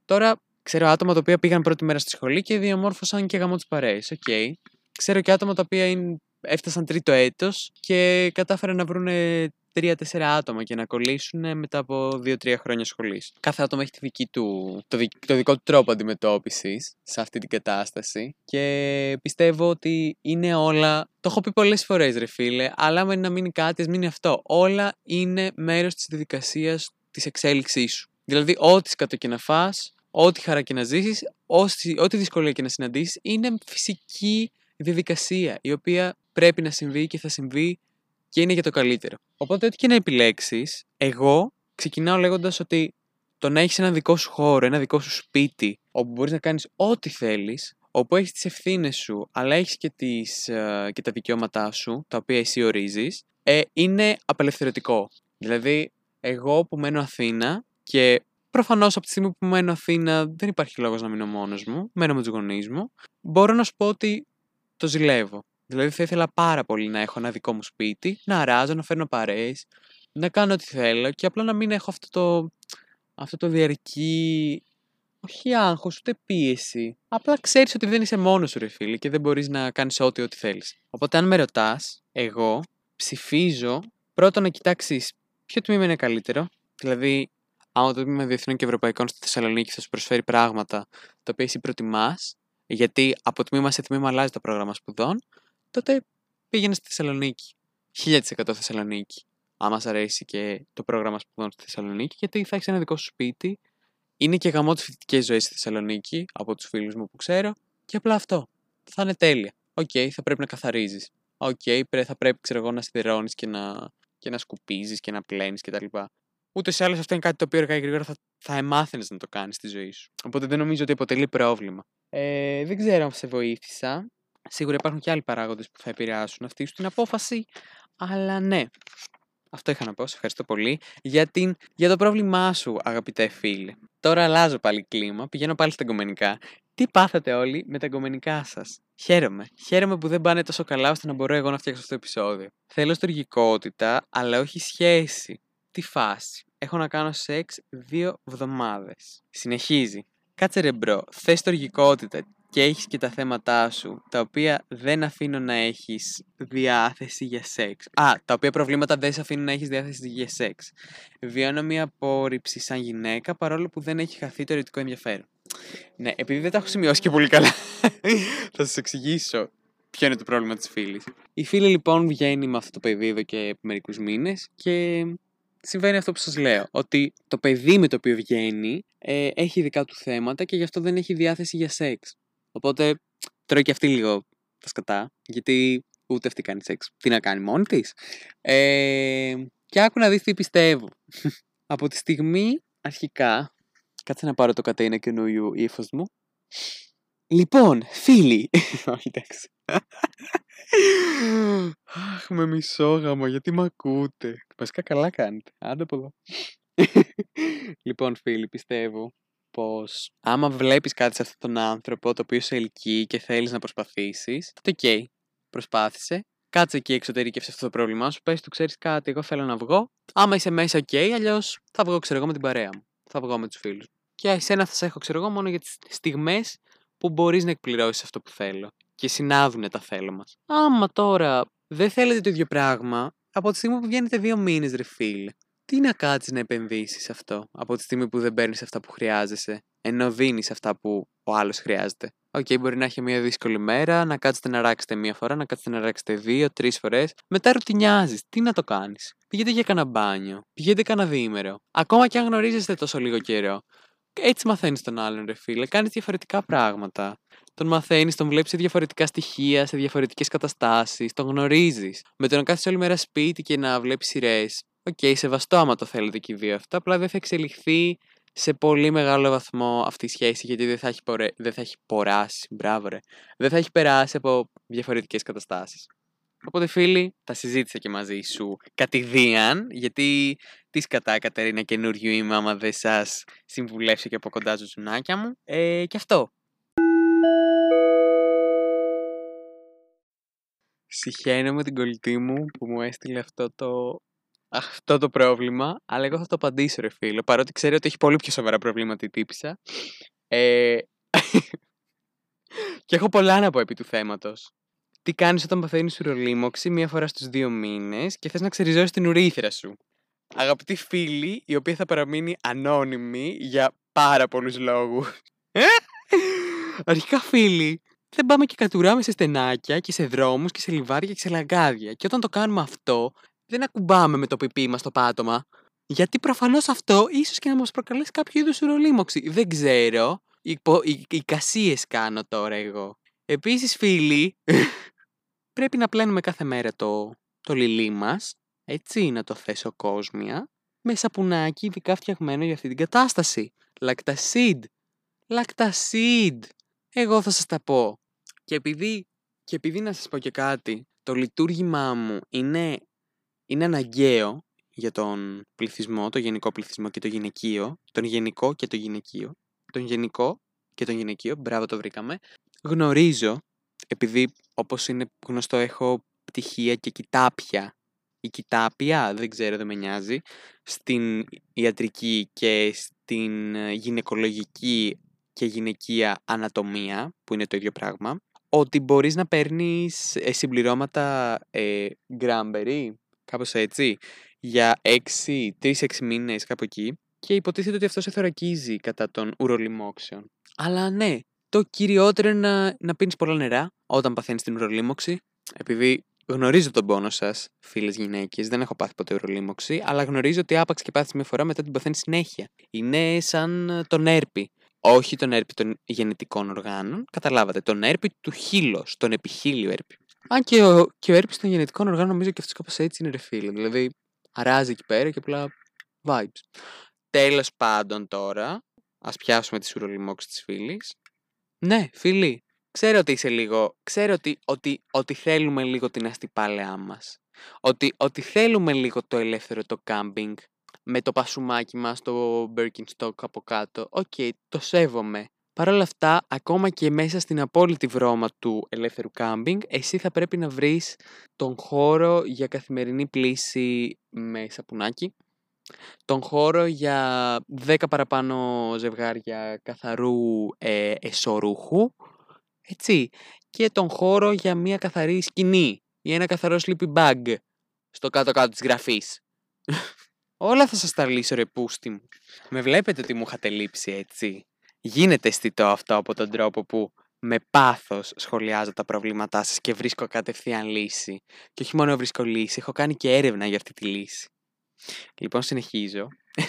Τώρα ξέρω άτομα τα οποία πήγαν πρώτη μέρα στη σχολή και διαμόρφωσαν και γαμώ τις παρέες, OK. Okay. Ξέρω και άτομα τα οποία είναι, έφτασαν τρίτο έτος και κατάφεραν να βρουν τρία-τέσσερα άτομα και να κολλήσουν μετά από δύο-τρία χρόνια σχολής. Κάθε άτομο έχει τη δική του, το, το δικό του τρόπο αντιμετώπισης σε αυτή την κατάσταση και πιστεύω ότι είναι όλα. Το έχω πει πολλές φορές, ρε φίλε, αλλά με να μείνει κάτι, μείνει αυτό. Όλα είναι μέρος της διαδικασίας της εξέλιξής σου. Δηλαδή, ό,τι σκατό και να φά, ό,τι χαρά και να ζήσεις, ό,τι δυσκολία και να συναντήσεις, είναι φυσική διαδικασία η οποία πρέπει να συμβεί και θα συμβεί και είναι για το καλύτερο. Οπότε, ό,τι και να επιλέξεις, εγώ ξεκινάω λέγοντας ότι το να έχεις ένα δικό σου χώρο, ένα δικό σου σπίτι, όπου μπορείς να κάνεις ό,τι θέλεις, όπου έχεις τις ευθύνες σου, αλλά έχεις και, ε, και τα δικαιώματά σου, τα οποία εσύ ορίζεις, ε, είναι απελευθερωτικό. Δηλαδή, εγώ που μένω Αθήνα και προφανώς από τη στιγμή που μένω Αθήνα δεν υπάρχει λόγος να μείνω μόνος μου, μένω με τους γονείς μου, μπορώ να σου πω ότι το ζηλεύω. Δηλαδή θα ήθελα πάρα πολύ να έχω ένα δικό μου σπίτι, να αράζω, να φέρνω παρέες, να κάνω ό,τι θέλω και απλά να μην έχω αυτό το, αυτό το διαρκή όχι άγχος, ούτε πίεση. Απλά ξέρεις ότι δεν είσαι μόνος σου ρε φίλε και δεν μπορείς να κάνεις ό,τι ό,τι θέλεις. Οπότε αν με ρωτάς, εγώ ψηφίζω πρώτον να κοιτάξεις ποιο τμήμα είναι καλύτερο. Δηλαδή, άμα το τμήμα Διεθνών και Ευρωπαϊκών στη Θεσσαλονίκη θα σου προσφέρει πράγματα τα οποία εσύ προτιμάς, γιατί από τμήμα σε τμήμα αλλάζει το πρόγραμμα σπουδών, τότε πήγαινε στη Θεσσαλονίκη. 1000% Θεσσαλονίκη. Άμα σ' αρέσει και το πρόγραμμα σπουδών στη Θεσσαλονίκη, γιατί θα έχεις ένα δικό σου σπίτι. Είναι και γαμό τη φοιτητική ζωή στη Θεσσαλονίκη, από τους φίλους μου που ξέρω, και απλά αυτό. Θα είναι τέλεια. OK, okay, θα πρέπει να καθαρίζεις. OK, okay, θα πρέπει ξέρω εγώ, να σιδερώνεις και να, και να σκουπίζεις και να πλένεις κτλ. Ούτως ή άλλως αυτό είναι κάτι το οποίο αργά ή γρήγορα θα, θα εμάθαινες να το κάνεις στη ζωή σου. Οπότε δεν νομίζω ότι αποτελεί πρόβλημα. Ε, δεν ξέρω αν σε βοήθησα. Σίγουρα υπάρχουν και άλλοι παράγοντες που θα επηρεάσουν αυτή την απόφαση, αλλά ναι. Αυτό είχα να πω. Σε ευχαριστώ πολύ για, την, για το πρόβλημά σου, αγαπητέ φίλε. Τώρα αλλάζω πάλι κλίμα, πηγαίνω πάλι στα γκομενικά. Τι πάθατε όλοι με τα γκομενικά σας; Χαίρομαι. Χαίρομαι που δεν πάνε τόσο καλά ώστε να μπορώ εγώ να φτιάξω αυτό το επεισόδιο. Θέλω στοργικότητα, αλλά όχι σχέση. Τι φάση. Έχω να κάνω σεξ δύο εβδομάδες. Συνεχίζει. Κάτσε ρε bro, θες στοργικότητα και έχεις και τα θέματά σου, τα οποία δεν αφήνουν να έχεις διάθεση για σεξ. Α, τα οποία προβλήματα δεν σε αφήνουν να έχεις διάθεση για σεξ. Βιώνω μια απόρριψη σαν γυναίκα, παρόλο που δεν έχει χαθεί το ερωτικό ενδιαφέρον. Ναι, επειδή δεν τα έχω σημειώσει και πολύ καλά, θα σας εξηγήσω ποιο είναι το πρόβλημα της φίλης. Η φίλη λοιπόν βγαίνει με αυτό το παιδί εδώ και μερικούς μήνες και συμβαίνει αυτό που σας λέω, ότι το παιδί με το οποίο βγαίνει ε, έχει δικά του θέματα και γι' αυτό δεν έχει διάθεση για σεξ. Οπότε τρώει και αυτή λίγο τα σκατά, γιατί ούτε αυτή κάνει σεξ. Τι να κάνει μόνη της. Ε, και άκου να δεις τι πιστεύω. Από τη στιγμή, αρχικά, κάτσε να πάρω το κατένα καινούριου ύφος μου. Λοιπόν, φίλοι. Όχι, εντάξει. Αχ, με μισώ, γαμώ, γιατί με ακούτε. Βασικά καλά κάνετε. Άντε από εδώ. λοιπόν, φίλοι, πιστεύω πως άμα βλέπεις κάτι σε αυτόν τον άνθρωπο το οποίο σε ελκύει και θέλεις να προσπαθήσεις, τότε OK, okay, προσπάθησε. Κάτσε εκεί εξωτερικεύσε αυτό το πρόβλημά σου. Πες του, ξέρεις κάτι, εγώ θέλω να βγω. Άμα είσαι μέσα, OK, okay, αλλιώς θα βγω, ξέρω εγώ, με την παρέα μου. Θα βγω με τους φίλους. Και εσένα θα σε έχω, ξέρω εγώ, μόνο για τις στιγμές που μπορείς να εκπληρώσεις αυτό που θέλω. Και συνάδουν τα θέλω μας. Άμα τώρα δεν θέλετε το ίδιο πράγμα, από τη στιγμή που βγαίνετε δύο μήνες, ρε φίλε, τι να κάτσεις να επενδύσεις αυτό από τη στιγμή που δεν παίρνεις αυτά που χρειάζεσαι, ενώ δίνεις αυτά που ο άλλος χρειάζεται; OK, okay, μπορεί να έχει μια δύσκολη μέρα, να κάτσετε να αράξετε μία φορά, να κάτσετε να αράξετε δύο, τρεις φορές. Μετά ρουτινιάζεις. Τι να το κάνεις; Πηγαίνετε για κανένα μπάνιο. Πηγαίνετε κανένα διήμερο. Ακόμα και αν γνωρίζεστε τόσο λίγο καιρό. Έτσι μαθαίνεις τον άλλον, ρε φίλε. Κάνεις διαφορετικά πράγματα. Τον μαθαίνεις, τον βλέπεις σε διαφορετικά στοιχεία, σε διαφορετικές καταστάσεις. Τον γνωρίζεις. Με το να κάθεσαι όλη μέρα σπίτι και να βλέπεις σειρές. OK, okay, σεβαστό άμα το θέλετε και οι δύο αυτά. Απλά δεν θα εξελιχθεί σε πολύ μεγάλο βαθμό αυτή η σχέση γιατί δεν θα έχει, πορε... δεν θα έχει ποράσει. Μπράβο, ρε. Δεν θα έχει περάσει από διαφορετικές καταστάσεις. Οπότε φίλοι, τα συζήτησα και μαζί σου κατ' ιδίαν, γιατί τις κατά Κατερίνα καινούριου είμαι άμα δεν σας συμβουλεύσω και από κοντά του ζουνάκια μου. Ε, και αυτό. Συχαίνω με την κολλητή μου που μου έστειλε αυτό το, αυτό το πρόβλημα, αλλά εγώ θα το απαντήσω ρε φίλο, παρότι ξέρει ότι έχει πολύ πιο σοβαρά προβλήματα η τύπησα. Ε... και έχω πολλά να πω επί του θέματος τι κάνεις όταν παθαίνεις ουρολίμωξη μία φορά στους δύο μήνες και θες να ξεριζώσεις την ουρήθρα σου; Αγαπητή φίλη, η οποία θα παραμείνει ανώνυμη για πάρα πολλούς λόγους. Αρχικά φίλοι, δεν πάμε και κατουράμε σε στενάκια και σε δρόμους και σε λιβάρια και σε λαγκάδια. Και όταν το κάνουμε αυτό, δεν ακουμπάμε με το πιπί μας το πάτωμα. Γιατί προφανώς αυτό ίσως και να μας προκαλέσει κάποιο είδους ουρολίμωξη. Δεν ξέρω. Οι, οι, οι κασίες κάνω τώρα εγώ. Επίσης φίλοι, πρέπει να πλένουμε κάθε μέρα το, το λιλί μας, έτσι να το θέσω κόσμια, με σαπουνάκι ειδικά φτιαγμένο για αυτή την κατάσταση. Λακτασίδ. Λακτασίδ. Εγώ θα σας τα πω. Και επειδή, και επειδή να σας πω και κάτι, το λειτουργήμά μου είναι, είναι αναγκαίο για τον πληθυσμό, το γενικό πληθυσμό και το γυναικείο, τον γενικό και το γυναικείο, τον γενικό και τον γυναικείο, μπράβο το βρήκαμε, γνωρίζω επειδή όπως είναι γνωστό έχω πτυχία και κοιτάπια. Η κοιτάπια, δεν ξέρω, δεν με νοιάζει, στην ιατρική και στην ε, γυναικολογική και γυναικεία ανατομία, που είναι το ίδιο πράγμα, ότι μπορείς να παίρνεις ε, συμπληρώματα ε, γκράμπερι, κάπως έτσι, για 6, 3-6 μήνες κάπου εκεί και υποτίθεται ότι αυτό σε θωρακίζει κατά των ουρολιμόξεων. Αλλά ναι, το κυριότερο είναι να, να πίνεις πολλά νερά όταν παθαίνεις την ουρολίμωξη. Επειδή γνωρίζω τον πόνο σας, φίλες γυναίκες, δεν έχω πάθει ποτέ ουρολίμωξη, αλλά γνωρίζω ότι άπαξ και πάθεις μια φορά μετά την παθαίνεις συνέχεια. Είναι σαν τον έρπη. Όχι τον έρπη των γενετικών οργάνων, καταλάβατε. Τον έρπη του χείλος, τον επιχείλιο έρπη. Αν και ο, και ο έρπης των γενετικών οργάνων νομίζω και αυτός κάπως έτσι είναι ρε φίλε. Δηλαδή, αράζει εκεί πέρα και απλά vibes. Τέλος πάντων τώρα, ας πιάσουμε την ουρολοίμωξη της φίλης. Ναι, φίλοι, ξέρω ότι είσαι λίγο, ξέρω ότι, ότι, ότι θέλουμε λίγο την Αστυπάλαιά μας. Ότι, ότι θέλουμε λίγο το ελεύθερο το κάμπινγκ με το πασουμάκι μας, το Birkenstock από κάτω. Οκ, το σέβομαι. Παρ' όλα αυτά, ακόμα και μέσα στην απόλυτη βρώμα του ελεύθερου κάμπινγκ, εσύ θα πρέπει να βρεις τον χώρο για καθημερινή πλήση με σαπουνάκι, τον χώρο για 10 παραπάνω ζευγάρια καθαρού ε, εσωρούχου, έτσι, και τον χώρο για μια καθαρή σκηνή ή ένα καθαρό sleepy bag στο κάτω-κάτω της γραφής. Όλα θα σας τα λύσω ρε πούστη μου. Με βλέπετε ότι μου είχατε λείψει έτσι. Γίνεται αισθητό αυτό από τον τρόπο που με πάθος σχολιάζω τα προβλήματά σας και βρίσκω κατευθείαν λύση. Και όχι μόνο βρίσκω λύση, έχω κάνει και έρευνα για αυτή τη λύση. Λοιπόν, συνεχίζω.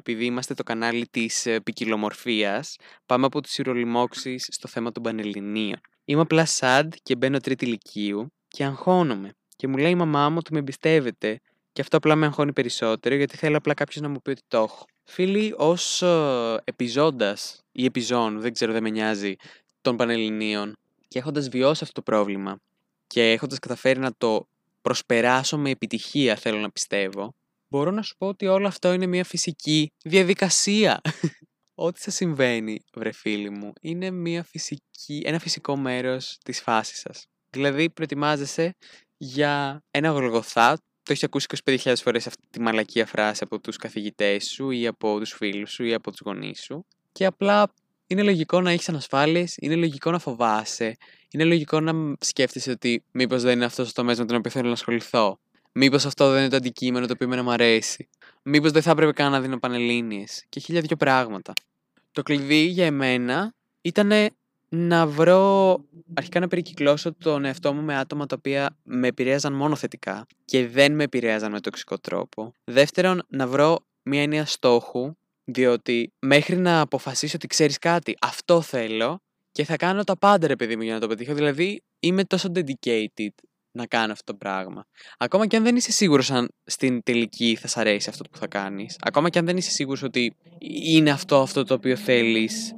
Επειδή είμαστε το κανάλι της ε, ποικιλομορφίας, πάμε από τις ηρολιμώξεις στο θέμα των Πανελληνίων. Είμαι απλά sad και μπαίνω τρίτη ηλικίου και αγχώνομαι. Και μου λέει η μαμά μου ότι με εμπιστεύεται και αυτό απλά με αγχώνει περισσότερο γιατί θέλω απλά κάποιος να μου πει ότι το έχω. Φίλοι, ως ε, επιζώντας ή επιζών, δεν ξέρω, δεν με νοιάζει, των Πανελληνίων και έχοντας βιώσει αυτό το πρόβλημα και έχοντας καταφέρει να το προσπεράσω με επιτυχία, θέλω να πιστεύω, μπορώ να σου πω ότι όλο αυτό είναι μια φυσική διαδικασία. Ό,τι σας συμβαίνει, βρε φίλοι μου, είναι μια φυσική, ένα φυσικό μέρος της φάσης σας. Δηλαδή, προετοιμάζεσαι για ένα γολγοθά, το έχεις ακούσει 25.000 φορές αυτή τη μαλακία φράση από τους καθηγητές σου ή από τους φίλους σου ή από τους γονείς σου και απλά είναι λογικό να έχεις ανασφάλειες, είναι λογικό να φοβάσαι, είναι λογικό να σκέφτεσαι ότι μήπως δεν είναι αυτός το τομέας με τον οποίο θέλω να ασχοληθώ. Μήπως αυτό δεν είναι το αντικείμενο το οποίο να μου αρέσει. Μήπως δεν θα έπρεπε καν να δίνω πανελλήνιες και χίλια δυο πράγματα. Το κλειδί για εμένα ήταν να βρω, αρχικά να περικυκλώσω τον εαυτό μου με άτομα τα οποία με επηρέαζαν μόνο θετικά και δεν με επηρέαζαν με τοξικό τρόπο. Δεύτερον, να βρω μια έννοια στόχου, διότι μέχρι να αποφασίσω ότι ξέρεις κάτι, αυτό θέλω και θα κάνω τα πάντα ρε παιδί μου για να το πετύχω. Δηλαδή είμαι τόσο dedicated να κάνω αυτό το πράγμα. Ακόμα και αν δεν είσαι σίγουρος αν στην τελική θα σ' αρέσει αυτό που θα κάνεις. Ακόμα και αν δεν είσαι σίγουρος ότι είναι αυτό αυτό το οποίο θέλεις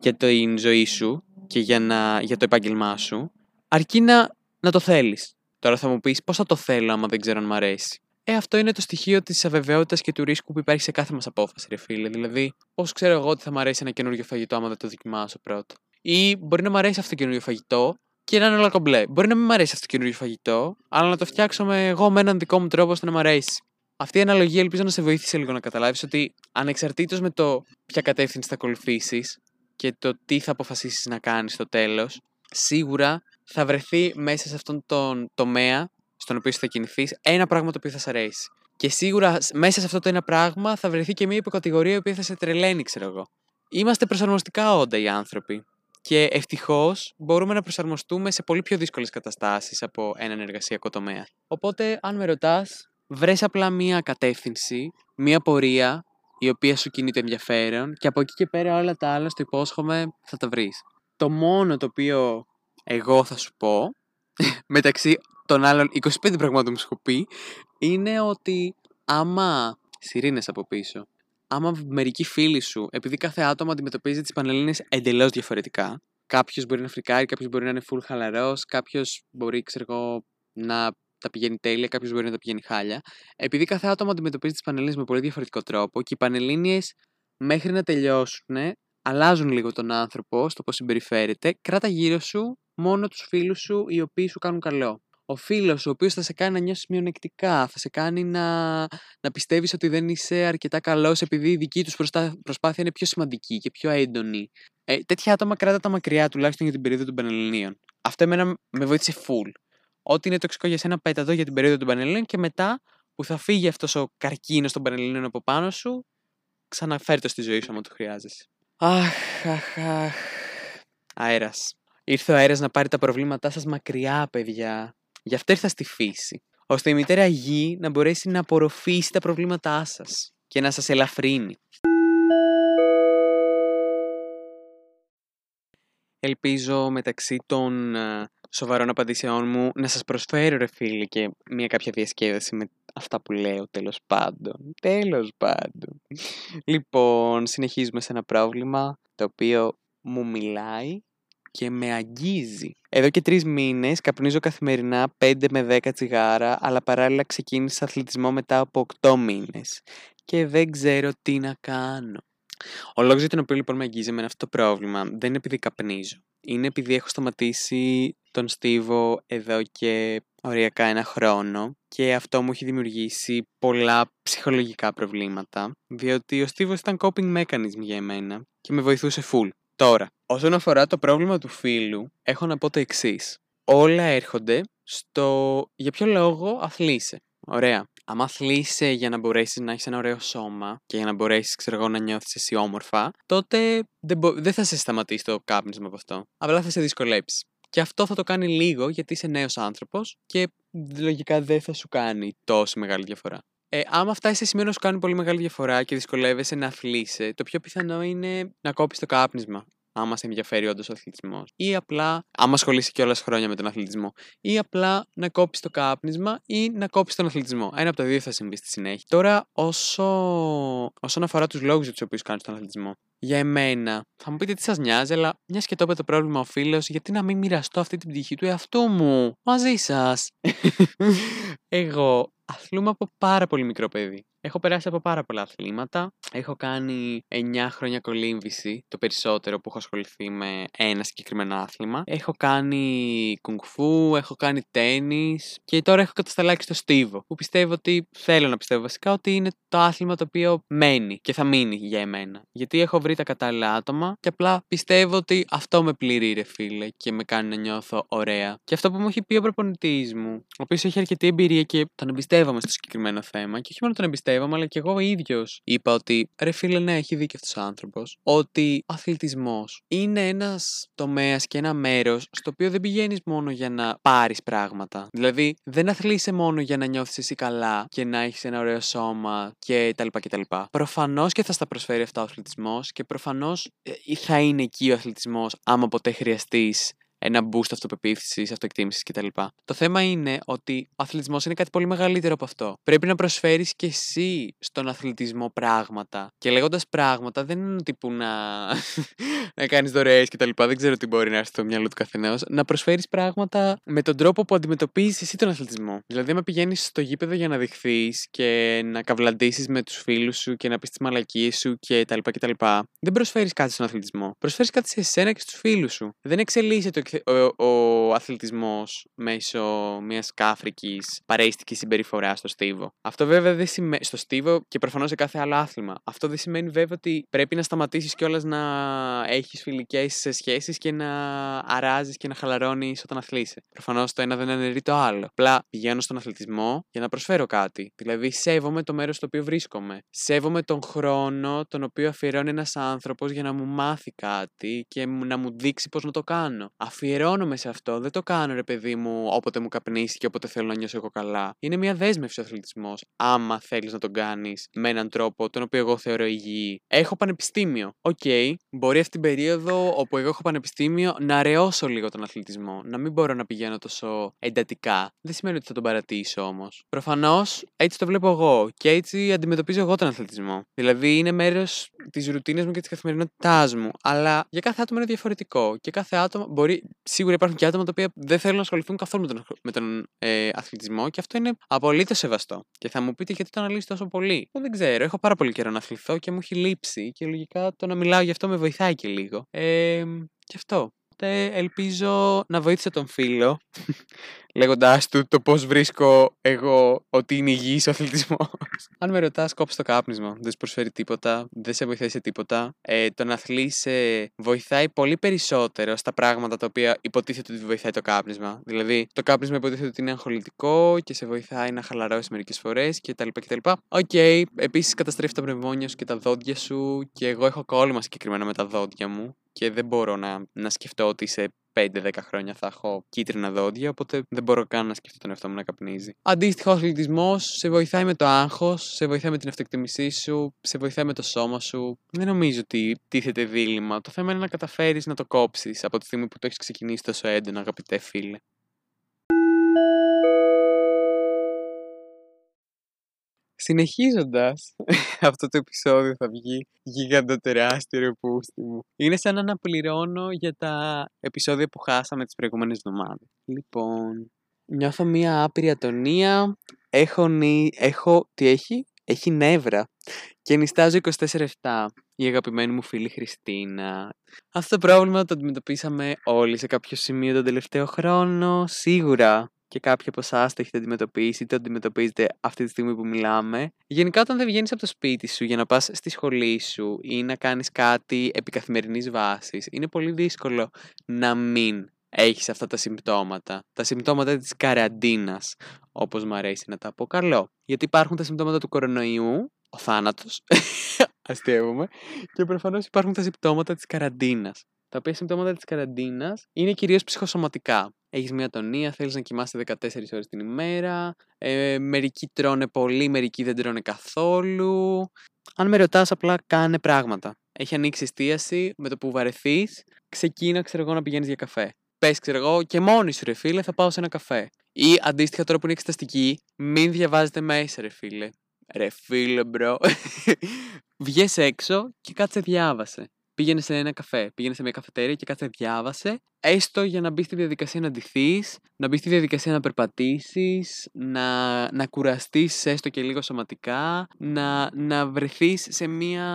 για την ζωή σου και για, να, για το επάγγελμά σου, αρκεί να, να το θέλεις. Τώρα θα μου πεις πώς θα το θέλω άμα δεν ξέρω αν μ' αρέσει; Ε, αυτό είναι το στοιχείο της αβεβαιότητας και του ρίσκου που υπάρχει σε κάθε μας απόφαση, ρε φίλε. Δηλαδή, πώς ξέρω εγώ ότι θα μ' αρέσει ένα καινούριο φαγητό άμα δεν το δοκιμάσω πρώτο. Ή μπορεί να μ' αρέσει αυτό το καινούριο φαγητό και να είναι όλα κομπλέ. Μπορεί να μην μ' αρέσει αυτό το καινούριο φαγητό, αλλά να το φτιάξω εγώ με έναν δικό μου τρόπο ώστε να μ' αρέσει. Αυτή η αναλογία ελπίζω να σε βοήθησε λίγο να καταλάβεις ότι ανεξαρτήτως με το ποια κατεύθυνση θα ακολουθήσεις και το τι θα αποφασίσεις να κάνεις στο τέλος, σίγουρα θα βρεθεί μέσα σε αυτόν τον τομέα στον οποίο θα κινηθείς ένα πράγμα το οποίο θα σε αρέσει. Και σίγουρα μέσα σε αυτό το ένα πράγμα θα βρεθεί και μια υποκατηγορία η οποία θα σε τρελαίνει, ξέρω εγώ. Είμαστε προσαρμοστικά όντα οι άνθρωποι. Και ευτυχώς μπορούμε να προσαρμοστούμε σε πολύ πιο δύσκολες καταστάσεις από έναν εργασιακό τομέα. Οπότε, αν με ρωτάς, βρες απλά μία κατεύθυνση, μία πορεία η οποία σου κινεί το ενδιαφέρον και από εκεί και πέρα όλα τα άλλα, στο υπόσχομαι, θα τα βρεις. Το μόνο το οποίο εγώ θα σου πω, μεταξύ των άλλων 25 πραγμάτων που σου έχω πει, είναι ότι άμα σιρήνες από πίσω, άμα μερικοί φίλοι σου, επειδή κάθε άτομο αντιμετωπίζει τις Πανελλήνιες εντελώς διαφορετικά, κάποιος μπορεί να φρικάρει, κάποιος μπορεί να είναι full χαλαρός, κάποιος μπορεί, ξέρω εγώ, να τα πηγαίνει τέλεια, κάποιος μπορεί να τα πηγαίνει χάλια. Επειδή κάθε άτομο αντιμετωπίζει τις Πανελλήνιες με πολύ διαφορετικό τρόπο και οι Πανελλήνιες μέχρι να τελειώσουν αλλάζουν λίγο τον άνθρωπο στο πώς συμπεριφέρεται, κράτα γύρω σου μόνο τους φίλους σου οι οποίοι σου κάνουν καλό ο φίλος, ο οποίος θα σε κάνει να νιώσεις μειονεκτικά, θα σε κάνει να, να πιστεύεις ότι δεν είσαι αρκετά καλός επειδή η δική τους προσπάθεια είναι πιο σημαντική και πιο έντονη. Ε, τέτοια άτομα κράτα τα μακριά, τουλάχιστον για την περίοδο των Πανελληνίων. Αυτό εμένα με βοήθησε full. Ό,τι είναι τοξικό για σένα, πέτα εδώ για την περίοδο των Πανελληνίων και μετά που θα φύγει αυτός ο καρκίνος των Πανελληνίων από πάνω σου, ξαναφέρει το στη ζωή σου άμα το χρειάζεσαι. Αχ, αχ, αχ. Αέρας. Ήρθε ο αέρας να πάρει τα προβλήματά σας μακριά, παιδιά. Γι' αυτό ήρθα στη φύση. Ώστε η μητέρα γη να μπορέσει να απορροφήσει τα προβλήματά σας και να σας ελαφρύνει. Ελπίζω μεταξύ των ε, σοβαρών απαντήσεών μου να σας προσφέρω ρε φίλοι και μια κάποια διασκέδαση με αυτά που λέω τέλος πάντων. Τέλος πάντων. Λοιπόν, συνεχίζουμε σε ένα πρόβλημα το οποίο μου μιλάει και με αγγίζει. Εδώ και τρεις μήνες καπνίζω καθημερινά 5 με 10 τσιγάρα, αλλά παράλληλα ξεκίνησα αθλητισμό μετά από 8 μήνες. Και δεν ξέρω τι να κάνω. Ο λόγος για τον οποίο λοιπόν με αγγίζει με αυτό το πρόβλημα δεν είναι επειδή καπνίζω. Είναι επειδή έχω σταματήσει τον Στίβο εδώ και οριακά ένα χρόνο και αυτό μου έχει δημιουργήσει πολλά ψυχολογικά προβλήματα διότι ο Στίβος ήταν coping mechanism για εμένα και με βοηθούσε full. Τώρα, όσον αφορά το πρόβλημα του φίλου, έχω να πω το εξής. Όλα έρχονται στο για ποιο λόγο αθλείσαι. Ωραία. Αν αθλείσαι για να μπορέσεις να έχεις ένα ωραίο σώμα και για να μπορέσεις, ξέρω εγώ, να νιώθεις εσύ όμορφα, τότε δεν, δεν θα σε σταματήσει το κάπνισμα από αυτό. Απλά θα σε δυσκολέψει. Και αυτό θα το κάνει λίγο γιατί είσαι νέος άνθρωπος και λογικά δεν θα σου κάνει τόσο μεγάλη διαφορά. Ε, άμα φτάσει σε σημείο να σου κάνει πολύ μεγάλη διαφορά και δυσκολεύεσαι να αθλείσαι, το πιο πιθανό είναι να κόψει το κάπνισμα. Άμα σε ενδιαφέρει όντως ο αθλητισμός. Ή απλά, άμα ασχολείσαι κιόλας χρόνια με τον αθλητισμό. Ή απλά να κόψεις το κάπνισμα ή να κόψεις τον αθλητισμό. Ένα από τα δύο θα συμβεί στη συνέχεια. Τώρα, όσο... όσον αφορά τους λόγους για τους οποίους κάνεις τον αθλητισμό. Για εμένα, θα μου πείτε τι σας νοιάζει, αλλά μιας και το είπε το πρόβλημα ο φίλος, γιατί να μην μοιραστώ αυτή την πτυχή του εαυτού μου μαζί σας. Εγώ αθλούμαι από πάρα πολύ μικρό παιδί. Έχω περάσει από πάρα πολλά αθλήματα. Έχω κάνει 9 χρόνια κολύμβηση, το περισσότερο που έχω ασχοληθεί με ένα συγκεκριμένο άθλημα. Έχω κάνει κουγκφού, έχω κάνει τέννη και τώρα έχω κατασταλάξει στο στίβο. Που πιστεύω ότι θέλω να πιστεύω βασικά ότι είναι το άθλημα το οποίο μένει και θα μείνει για εμένα. Γιατί έχω βρει τα κατάλληλα άτομα και απλά πιστεύω ότι αυτό με πληρεί, ρε φίλε, και με κάνει να νιώθω ωραία. Και αυτό που μου έχει πει ο προπονητής μου, ο οποίος έχει αρκετή εμπειρία και τον εμπιστεύομαι στο συγκεκριμένο θέμα, και όχι μόνο τον εμπιστεύομαι εμπιστεύομαι, αλλά και εγώ ίδιος είπα ότι ρε φίλε, ναι, έχει δίκιο αυτός ο άνθρωπος. Ότι ο αθλητισμός είναι ένας τομέας και ένα μέρος στο οποίο δεν πηγαίνεις μόνο για να πάρεις πράγματα. Δηλαδή, δεν αθλείσαι μόνο για να νιώθεις εσύ καλά και να έχεις ένα ωραίο σώμα κτλ. κτλ. Προφανώς και θα στα προσφέρει αυτά ο αθλητισμός και προφανώς ε, θα είναι εκεί ο αθλητισμός άμα ποτέ χρειαστείς ένα boost αυτοπεποίθησης, αυτοεκτίμησης κτλ. Το θέμα είναι ότι ο αθλητισμός είναι κάτι πολύ μεγαλύτερο από αυτό. Πρέπει να προσφέρεις και εσύ στον αθλητισμό πράγματα. Και λέγοντας πράγματα, δεν είναι τύπου να, να κάνεις δωρεές κτλ. Δεν ξέρω τι μπορεί να έρθει στο μυαλό του καθενός. Να προσφέρεις πράγματα με τον τρόπο που αντιμετωπίζεις εσύ τον αθλητισμό. Δηλαδή, άμα πηγαίνεις στο γήπεδο για να δειχθείς και να καυλαντήσει με τους φίλους σου και να πεις τις μαλακίες σου κτλ. κτλ. Δεν προσφέρεις κάτι στον αθλητισμό. Προσφέρεις κάτι σε εσένα και στους φίλους σου. Δεν εξελίσσεται ο, ο αθλητισμός μέσω μιας κάφρικης παρέστικης συμπεριφοράς στο στίβο. Αυτό βέβαια δεν σημαίνει, στο στίβο και προφανώς σε κάθε άλλο άθλημα. Αυτό δεν σημαίνει βέβαια ότι πρέπει να σταματήσεις κιόλας να έχεις φιλικές σχέσεις και να αράζεις και να χαλαρώνεις όταν αθλείσαι. Προφανώς το ένα δεν αναιρεί το άλλο. Απλά πηγαίνω στον αθλητισμό για να προσφέρω κάτι. Δηλαδή σέβομαι το μέρος στο οποίο βρίσκομαι. Σέβομαι τον χρόνο τον οποίο αφιερώνει ένας άνθρωπος για να μου μάθει κάτι και να μου δείξει πώς να το κάνω αφιερώνομαι σε αυτό. Δεν το κάνω, ρε παιδί μου, όποτε μου καπνίσει και όποτε θέλω να νιώσω εγώ καλά. Είναι μια δέσμευση ο αθλητισμός, άμα θέλεις να τον κάνεις με έναν τρόπο τον οποίο εγώ θεωρώ υγιή. Έχω πανεπιστήμιο. OK, okay, μπορεί αυτή την περίοδο όπου εγώ έχω πανεπιστήμιο να αραιώσω λίγο τον αθλητισμό. Να μην μπορώ να πηγαίνω τόσο εντατικά. Δεν σημαίνει ότι θα τον παρατήσω όμως. Προφανώς έτσι το βλέπω εγώ και έτσι αντιμετωπίζω εγώ τον αθλητισμό. Δηλαδή είναι μέρος της ρουτίνας μου και της καθημερινότητάς μου. Αλλά για κάθε άτομο είναι διαφορετικό. Και κάθε άτομο μπορεί σίγουρα υπάρχουν και άτομα τα οποία δεν θέλουν να ασχοληθούν καθόλου με τον, με τον ε, αθλητισμό και αυτό είναι απολύτως σεβαστό. Και θα μου πείτε γιατί το αναλύεις τόσο πολύ. Εγώ δεν ξέρω. Έχω πάρα πολύ καιρό να αθληθώ και μου έχει λείψει και λογικά το να μιλάω γι' αυτό με βοηθάει και λίγο. Ε, και αυτό. ελπίζω να βοήθησε τον φίλο λέγοντάς του το πώς βρίσκω εγώ ότι είναι υγιής ο αθλητισμός. Αν με ρωτάς, κόψει το κάπνισμα. Δεν σου προσφέρει τίποτα, δεν σε βοηθάει σε τίποτα. Ε, το να αθλείσαι βοηθάει πολύ περισσότερο στα πράγματα τα οποία υποτίθεται ότι βοηθάει το κάπνισμα. Δηλαδή, το κάπνισμα υποτίθεται ότι είναι αγχολητικό και σε βοηθάει να χαλαρώσεις μερικές φορές κτλ. OK, okay, επίσης καταστρέφει τα πνευμόνια σου και τα δόντια σου και εγώ έχω κόλλημα συγκεκριμένα με τα δόντια μου και δεν μπορώ να, να σκεφτώ ότι σε 5-10 χρόνια θα έχω κίτρινα δόντια, οπότε δεν μπορώ καν να σκεφτώ τον εαυτό μου να καπνίζει. Αντίστοιχο, ο αθλητισμός σε βοηθάει με το άγχος, σε βοηθάει με την αυτοεκτίμησή σου, σε βοηθάει με το σώμα σου. Δεν νομίζω ότι τίθεται δίλημμα. Το θέμα είναι να καταφέρεις να το κόψεις από τη στιγμή που το έχεις ξεκινήσει τόσο έντονα, αγαπητέ φίλε. Συνεχίζοντας, αυτό το επεισόδιο θα βγει γίγαντα τεράστιο ρεπούστη μου. Είναι σαν να αναπληρώνω για τα επεισόδια που χάσαμε τις προηγούμενες εβδομάδες. Λοιπόν, νιώθω μία άπειρη ατονία, έχω, νι... έχω... τι έχει; Έχει νεύρα. Και νιστάζω 24-7. Η αγαπημένη μου φίλη Χριστίνα. Αυτό το πρόβλημα το αντιμετωπίσαμε όλοι σε κάποιο σημείο τον τελευταίο χρόνο, σίγουρα και κάποιοι από εσάς το έχετε αντιμετωπίσει, το αντιμετωπίζετε αυτή τη στιγμή που μιλάμε. Γενικά, όταν δεν βγαίνεις από το σπίτι σου για να πας στη σχολή σου ή να κάνεις κάτι επί καθημερινής βάσης, είναι πολύ δύσκολο να μην έχεις αυτά τα συμπτώματα. Τα συμπτώματα της καραντίνας, όπως μου αρέσει να τα αποκαλώ. Γιατί υπάρχουν τα συμπτώματα του κορονοϊού, ο θάνατος, αστείευομαι, και προφανώς υπάρχουν τα συμπτώματα της καραντίνας. Τα οποία συμπτώματα της καραντίνας είναι κυρίως ψυχοσωματικά έχεις μια τονία, θέλεις να κοιμάσαι 14 ώρες την ημέρα, ε, μερικοί τρώνε πολύ, μερικοί δεν τρώνε καθόλου. Αν με ρωτάς απλά κάνε πράγματα. έχει ανοίξει εστίαση, με το που βαρεθείς, ξεκίνα, ξέρω εγώ, να πηγαίνεις για καφέ. Πες, ξέρω εγώ, και μόνη σου, ρε φίλε, θα πάω σε ένα καφέ. Ή αντίστοιχα τώρα που είναι εξεταστική, μην διαβάζετε μέσα, ρε φίλε. Ρε φίλε, bro. Βγες έξω και κάτσε διάβασε. Πήγαινε σε ένα καφέ, πήγαινε σε μια καφετέρια και κάτσε διάβασε. Έστω για να μπεις στη διαδικασία να ντυθείς, να μπεις στη διαδικασία να περπατήσεις, να, να κουραστείς έστω και λίγο σωματικά, να, να βρεθείς σε μια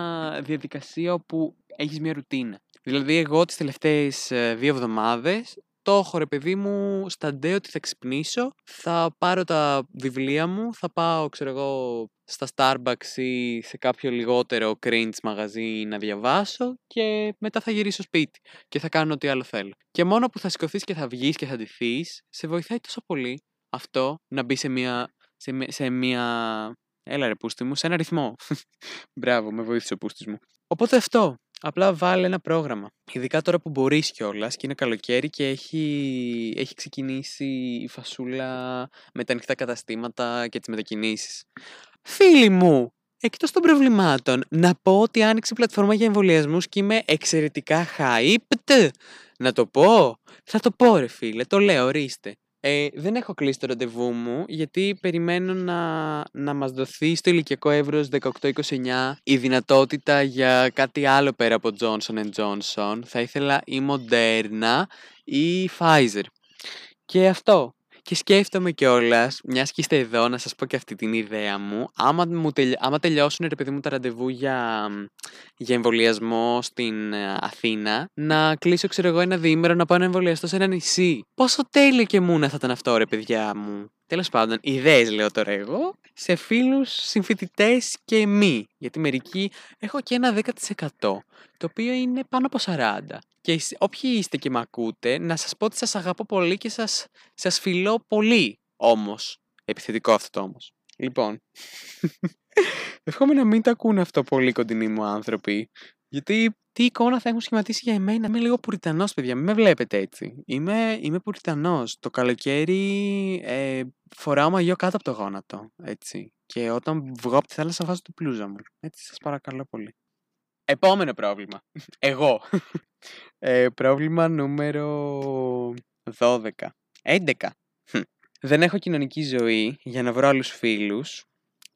διαδικασία όπου έχεις μια ρουτίνα. Δηλαδή, εγώ τις τελευταίες δύο εβδομάδες το έχω ρε παιδί μου στα ντε ότι θα ξυπνήσω, θα πάρω τα βιβλία μου, θα πάω ξέρω εγώ στα Starbucks ή σε κάποιο λιγότερο cringe μαγαζί να διαβάσω και μετά θα γυρίσω σπίτι και θα κάνω ό,τι άλλο θέλω. Και μόνο που θα σηκωθείς και θα βγεις και θα ντυθείς, σε βοηθάει τόσο πολύ αυτό να μπει σε μια, σε, σε μια Έλα ρε πούστη μου, σε ένα ρυθμό. Μπράβο, με βοήθησε ο πούστης μου. Οπότε αυτό. Απλά βάλε ένα πρόγραμμα. Ειδικά τώρα που μπορείς κιόλας και είναι καλοκαίρι και έχει, έχει ξεκινήσει η φασούλα με τα ανοιχτά καταστήματα και τις μετακινήσεις. Φίλοι μου, εκτός των προβλημάτων, να πω ότι άνοιξε πλατφόρμα για εμβολιασμούς και είμαι εξαιρετικά hyped. Να το πω. Θα το πω ρε φίλε, το λέω, ορίστε. Ε, δεν έχω κλείσει το ραντεβού μου γιατί περιμένω να, να μας δοθεί στο ηλικιακό εύρος 18-29 η δυνατότητα για κάτι άλλο πέρα από Johnson Johnson. Θα ήθελα ή Moderna ή Pfizer. Και αυτό. Και σκέφτομαι κιόλας, μιας και είστε εδώ, να σας πω και αυτή την ιδέα μου. Άμα, μου άμα τελειώσουν ρε παιδί μου τα ραντεβού για, για εμβολιασμό στην ε, Αθήνα, να κλείσω, ξέρω εγώ, ένα διήμερο να πάω να εμβολιαστώ σε ένα νησί. Πόσο τέλειο και μούνα θα ήταν αυτό, ρε παιδιά μου. Τέλος πάντων, ιδέες λέω τώρα εγώ σε φίλους, συμφοιτητές και μη. Γιατί μερικοί έχω και ένα 10% το οποίο είναι πάνω από 40. Και όποιοι είστε και με ακούτε, να σας πω ότι σας αγαπώ πολύ και σας, σας φιλώ πολύ όμως. Επιθετικό αυτό όμως. Λοιπόν, ευχόμαι να μην τα ακούνε αυτό πολύ κοντινοί μου άνθρωποι. Γιατί τι εικόνα θα έχουν σχηματίσει για εμένα; Είμαι λίγο πουριτανός, παιδιά. Μην με βλέπετε έτσι. Είμαι, είμαι πουριτανός. Το καλοκαίρι ε, φοράω μαγιό κάτω από το γόνατο. Έτσι. Και όταν βγω από τη θάλασσα βάζω την πλούζα μου. Έτσι, σας παρακαλώ πολύ. Επόμενο πρόβλημα. Εγώ. Ε, πρόβλημα νούμερο 12. 11. Δεν έχω κοινωνική ζωή για να βρω άλλους φίλους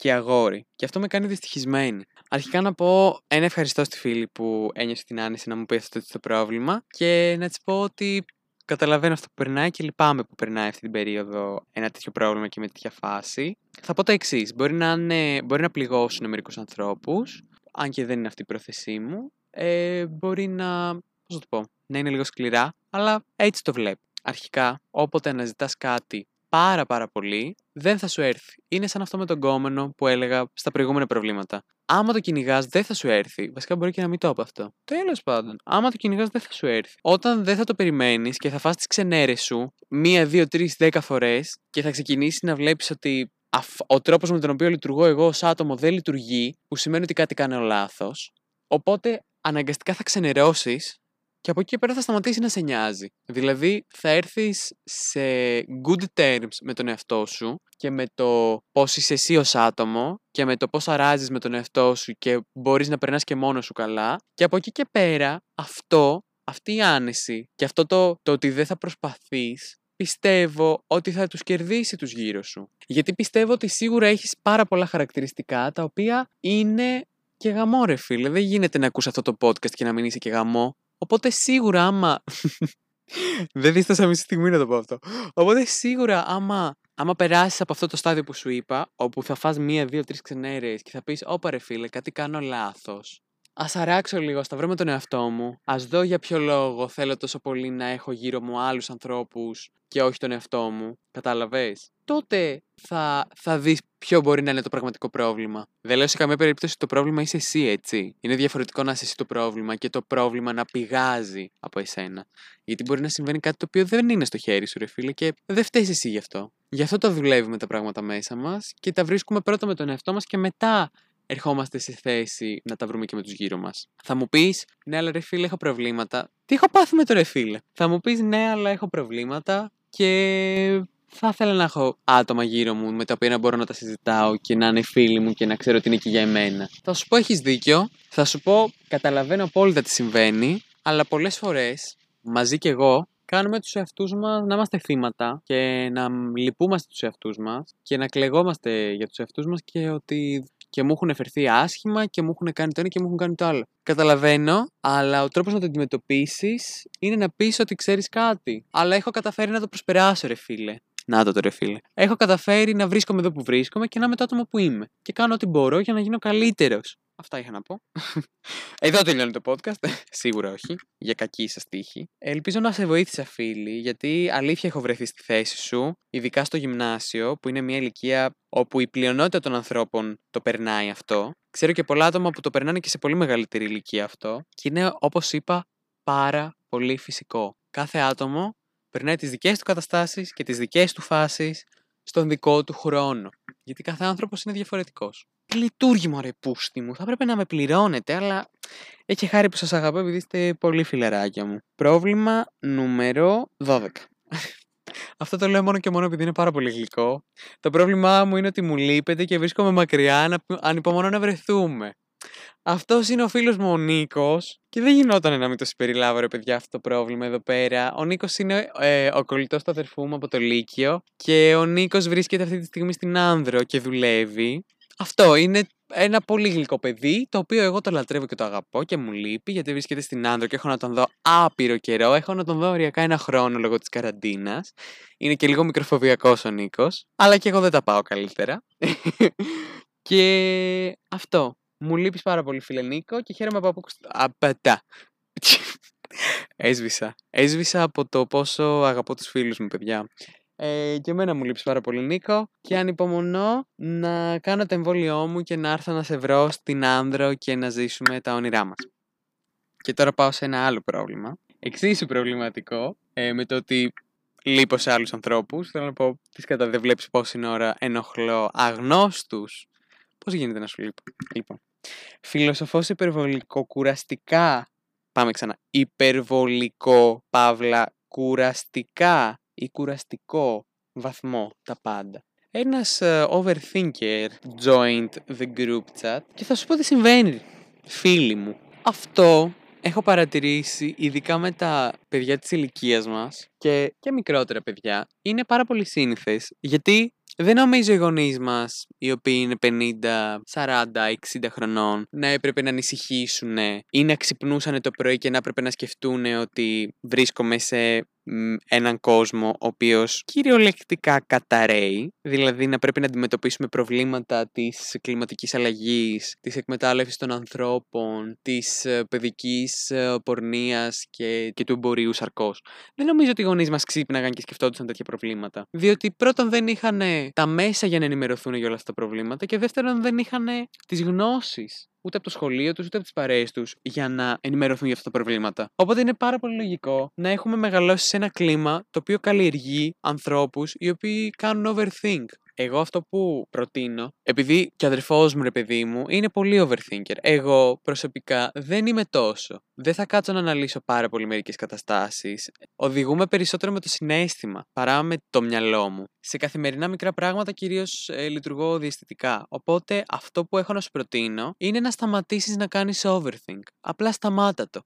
και αγόρι. Και αυτό με κάνει δυστυχισμένη. Αρχικά να πω ένα ευχαριστώ στη φίλη που ένιωσε την άνεση να μου πει αυτό το πρόβλημα και να της πω ότι καταλαβαίνω αυτό που περνάει και λυπάμαι που περνάει αυτή την περίοδο ένα τέτοιο πρόβλημα και με τέτοια φάση. Θα πω το εξής. Μπορεί, να μπορεί να πληγώσουν μερικούς ανθρώπους, αν και δεν είναι αυτή η πρόθεσή μου. Ε, μπορεί να πώς θα το πω, να είναι λίγο σκληρά, αλλά έτσι το βλέπω. Αρχικά, όποτε αναζητάς κάτι πάρα πάρα πολύ, δεν θα σου έρθει. Είναι σαν αυτό με τον κόμενο που έλεγα στα προηγούμενα προβλήματα. Άμα το κυνηγάς, δεν θα σου έρθει. Βασικά μπορεί και να μην το πω αυτό. Τέλος πάντων, άμα το κυνηγάς, δεν θα σου έρθει. Όταν δεν θα το περιμένεις και θα φας τις ξενέρες σου μία, δύο, τρεις, δέκα φορές και θα ξεκινήσεις να βλέπεις ότι ο τρόπος με τον οποίο λειτουργώ εγώ ως άτομο δεν λειτουργεί, που σημαίνει ότι κάτι κάνω λάθος. Οπότε αναγκαστικά θα ξενερώσεις και από εκεί και πέρα θα σταματήσει να σε νοιάζει. Δηλαδή θα έρθεις σε good terms με τον εαυτό σου και με το πώς είσαι εσύ ως άτομο και με το πώς αράζεις με τον εαυτό σου και μπορείς να περνάς και μόνος σου καλά και από εκεί και πέρα αυτό, αυτή η άνεση και αυτό το, το ότι δεν θα προσπαθείς πιστεύω ότι θα τους κερδίσει τους γύρω σου. Γιατί πιστεύω ότι σίγουρα έχεις πάρα πολλά χαρακτηριστικά τα οποία είναι και γαμό ρε φίλε. Δεν γίνεται να ακούς αυτό το podcast και να μην είσαι και γαμό. Οπότε σίγουρα άμα... Δεν δίστασα μισή στιγμή να το πω αυτό. Οπότε σίγουρα άμα, άμα περάσεις από αυτό το στάδιο που σου είπα, όπου θα φας μία, δύο, τρεις ξενέρε και θα πεις: Όπα ρε φίλε, κάτι κάνω λάθος. Α αράξω λίγο, στα βρω με τον εαυτό μου. Α δω για ποιο λόγο θέλω τόσο πολύ να έχω γύρω μου άλλους ανθρώπους και όχι τον εαυτό μου. Κατάλαβες; Τότε θα, θα δεις ποιο μπορεί να είναι το πραγματικό πρόβλημα. Δεν λέω σε καμία περίπτωση το πρόβλημα είσαι εσύ, έτσι. Είναι διαφορετικό να είσαι εσύ το πρόβλημα και το πρόβλημα να πηγάζει από εσένα. Γιατί μπορεί να συμβαίνει κάτι το οποίο δεν είναι στο χέρι σου, ρε φίλε, και δεν φταίεις εσύ γι' αυτό. Γι' αυτό το δουλεύουμε τα πράγματα μέσα μας και τα βρίσκουμε πρώτα με τον εαυτό μας και μετά ερχόμαστε σε θέση να τα βρούμε και με τους γύρω μας. Θα μου πεις, ναι, αλλά ρε φίλε, έχω προβλήματα. Τι έχω πάθει με το ρε φίλε. Θα μου πεις, ναι, αλλά έχω προβλήματα και θα ήθελα να έχω άτομα γύρω μου με τα οποία να μπορώ να τα συζητάω και να είναι φίλοι μου και να ξέρω ότι είναι εκεί για εμένα. Θα σου πω, έχεις δίκιο. Θα σου πω, καταλαβαίνω απόλυτα τι συμβαίνει, αλλά πολλές φορές μαζί κι εγώ κάνουμε τους εαυτούς μας να είμαστε θύματα και να λυπούμαστε τους εαυτούς μας και να κλεγόμαστε για τους εαυτούς μας και ότι και μου έχουν φερθεί άσχημα και μου έχουν κάνει το ένα και μου έχουν κάνει το άλλο. Καταλαβαίνω, αλλά ο τρόπος να το αντιμετωπίσεις είναι να πεις ότι ξέρεις κάτι. Αλλά έχω καταφέρει να το προσπεράσω, ρε φίλε. Να το, ρε φίλε. Έχω καταφέρει να βρίσκομαι εδώ που βρίσκομαι και να είμαι το άτομο που είμαι. Και κάνω ό,τι μπορώ για να γίνω καλύτερος. Αυτά είχα να πω. Εδώ τελειώνει το podcast. Σίγουρα όχι. Για κακή σας τύχη. Ελπίζω να σε βοήθησα, φίλοι, γιατί αλήθεια έχω βρεθεί στη θέση σου, ειδικά στο γυμνάσιο, που είναι μια ηλικία όπου η πλειονότητα των ανθρώπων το περνάει αυτό. Ξέρω και πολλά άτομα που το περνάνε και σε πολύ μεγαλύτερη ηλικία αυτό. Και είναι, όπως είπα, πάρα πολύ φυσικό. Κάθε άτομο περνάει τις δικές του καταστάσεις και τις δικές του φάσεις στον δικό του χρόνο. Γιατί κάθε άνθρωπος είναι διαφορετικός λειτουργήμα ρε πούστη μου. Θα πρέπει να με πληρώνετε, αλλά έχει χάρη που σας αγαπώ επειδή είστε πολύ φιλεράκια μου. Πρόβλημα νούμερο 12. Αυτό το λέω μόνο και μόνο επειδή είναι πάρα πολύ γλυκό. Το πρόβλημά μου είναι ότι μου λείπετε και βρίσκομαι μακριά, ανυπομονώ να βρεθούμε. Αυτός είναι ο φίλος μου ο Νίκος. Και δεν γινόταν να μην το συμπεριλάβω, ρε παιδιά, αυτό το πρόβλημα εδώ πέρα. Ο Νίκος είναι ε, ο κολλητός του αδερφού μου από το Λύκειο. Και ο Νίκος βρίσκεται αυτή τη στιγμή στην Άνδρο και δουλεύει. Αυτό είναι ένα πολύ γλυκό παιδί, το οποίο εγώ το λατρεύω και το αγαπώ και μου λείπει, γιατί βρίσκεται στην Άνδρο και έχω να τον δω άπειρο καιρό. Έχω να τον δω οριακά ένα χρόνο λόγω της καραντίνας. Είναι και λίγο μικροφοβιακός ο Νίκος, αλλά και εγώ δεν τα πάω καλύτερα. και αυτό. Μου λείπεις πάρα πολύ, φίλε Νίκο, και χαίρομαι που ακούω. Απατά. Έσβησα. Έσβησα από το πόσο αγαπώ τους φίλους μου, παιδιά. Ε, και εμένα μου λείψει πάρα πολύ Νίκο και ανυπομονώ να κάνω το εμβόλιό μου και να έρθω να σε βρω στην Άνδρο και να ζήσουμε τα όνειρά μας. Και τώρα πάω σε ένα άλλο πρόβλημα. Εξίσου προβληματικό ε, με το ότι λείπω σε άλλους ανθρώπους. Θέλω να πω, τις κατά δεν βλέπεις πόση ώρα ενοχλώ αγνώστους. Πώς γίνεται να σου λείπω; Λοιπόν, φιλοσοφός υπερβολικό κουραστικά, πάμε ξανά, υπερβολικό, παύλα, κουραστικά ή κουραστικό βαθμό τα πάντα. Ένας uh, overthinker joined the group chat και θα σου πω τι συμβαίνει, φίλοι μου. Αυτό έχω παρατηρήσει, ειδικά με τα παιδιά της ηλικίας μας και, και μικρότερα παιδιά, είναι πάρα πολύ σύνηθες, γιατί δεν νομίζω οι γονείς μας, οι οποίοι είναι 50, 40, 60 χρονών, να έπρεπε να ανησυχήσουν ή να ξυπνούσαν το πρωί και να έπρεπε να σκεφτούν ότι βρίσκομαι σε έναν κόσμο ο οποίος κυριολεκτικά καταραίει, δηλαδή να πρέπει να αντιμετωπίσουμε προβλήματα της κλιματικής αλλαγής, της εκμετάλλευσης των ανθρώπων, της ε, παιδικής ε, πορνείας και, και του εμπορίου σαρκός. Δεν νομίζω ότι οι γονείς μας ξύπναγαν και σκεφτόντουσαν τέτοια προβλήματα. Διότι πρώτον δεν είχαν τα μέσα για να ενημερωθούν για όλα αυτά τα προβλήματα και δεύτερον δεν είχαν τις γνώσεις ούτε από το σχολείο τους, ούτε από τις παρέες τους για να ενημερωθούν για αυτά τα προβλήματα. Οπότε είναι πάρα πολύ λογικό να έχουμε μεγαλώσει σε ένα κλίμα το οποίο καλλιεργεί ανθρώπους οι οποίοι κάνουν overthink. Εγώ αυτό που προτείνω, επειδή και ο αδερφός μου, ρε παιδί μου, είναι πολύ overthinker. Εγώ προσωπικά δεν είμαι τόσο. Δεν θα κάτσω να αναλύσω πάρα πολύ μερικές καταστάσεις. Οδηγούμε περισσότερο με το συνέστημα παρά με το μυαλό μου. Σε καθημερινά μικρά πράγματα κυρίως ε, λειτουργώ διαισθητικά. Οπότε αυτό που έχω να σου προτείνω είναι να σταματήσεις να κάνεις overthink. Απλά σταμάτα το.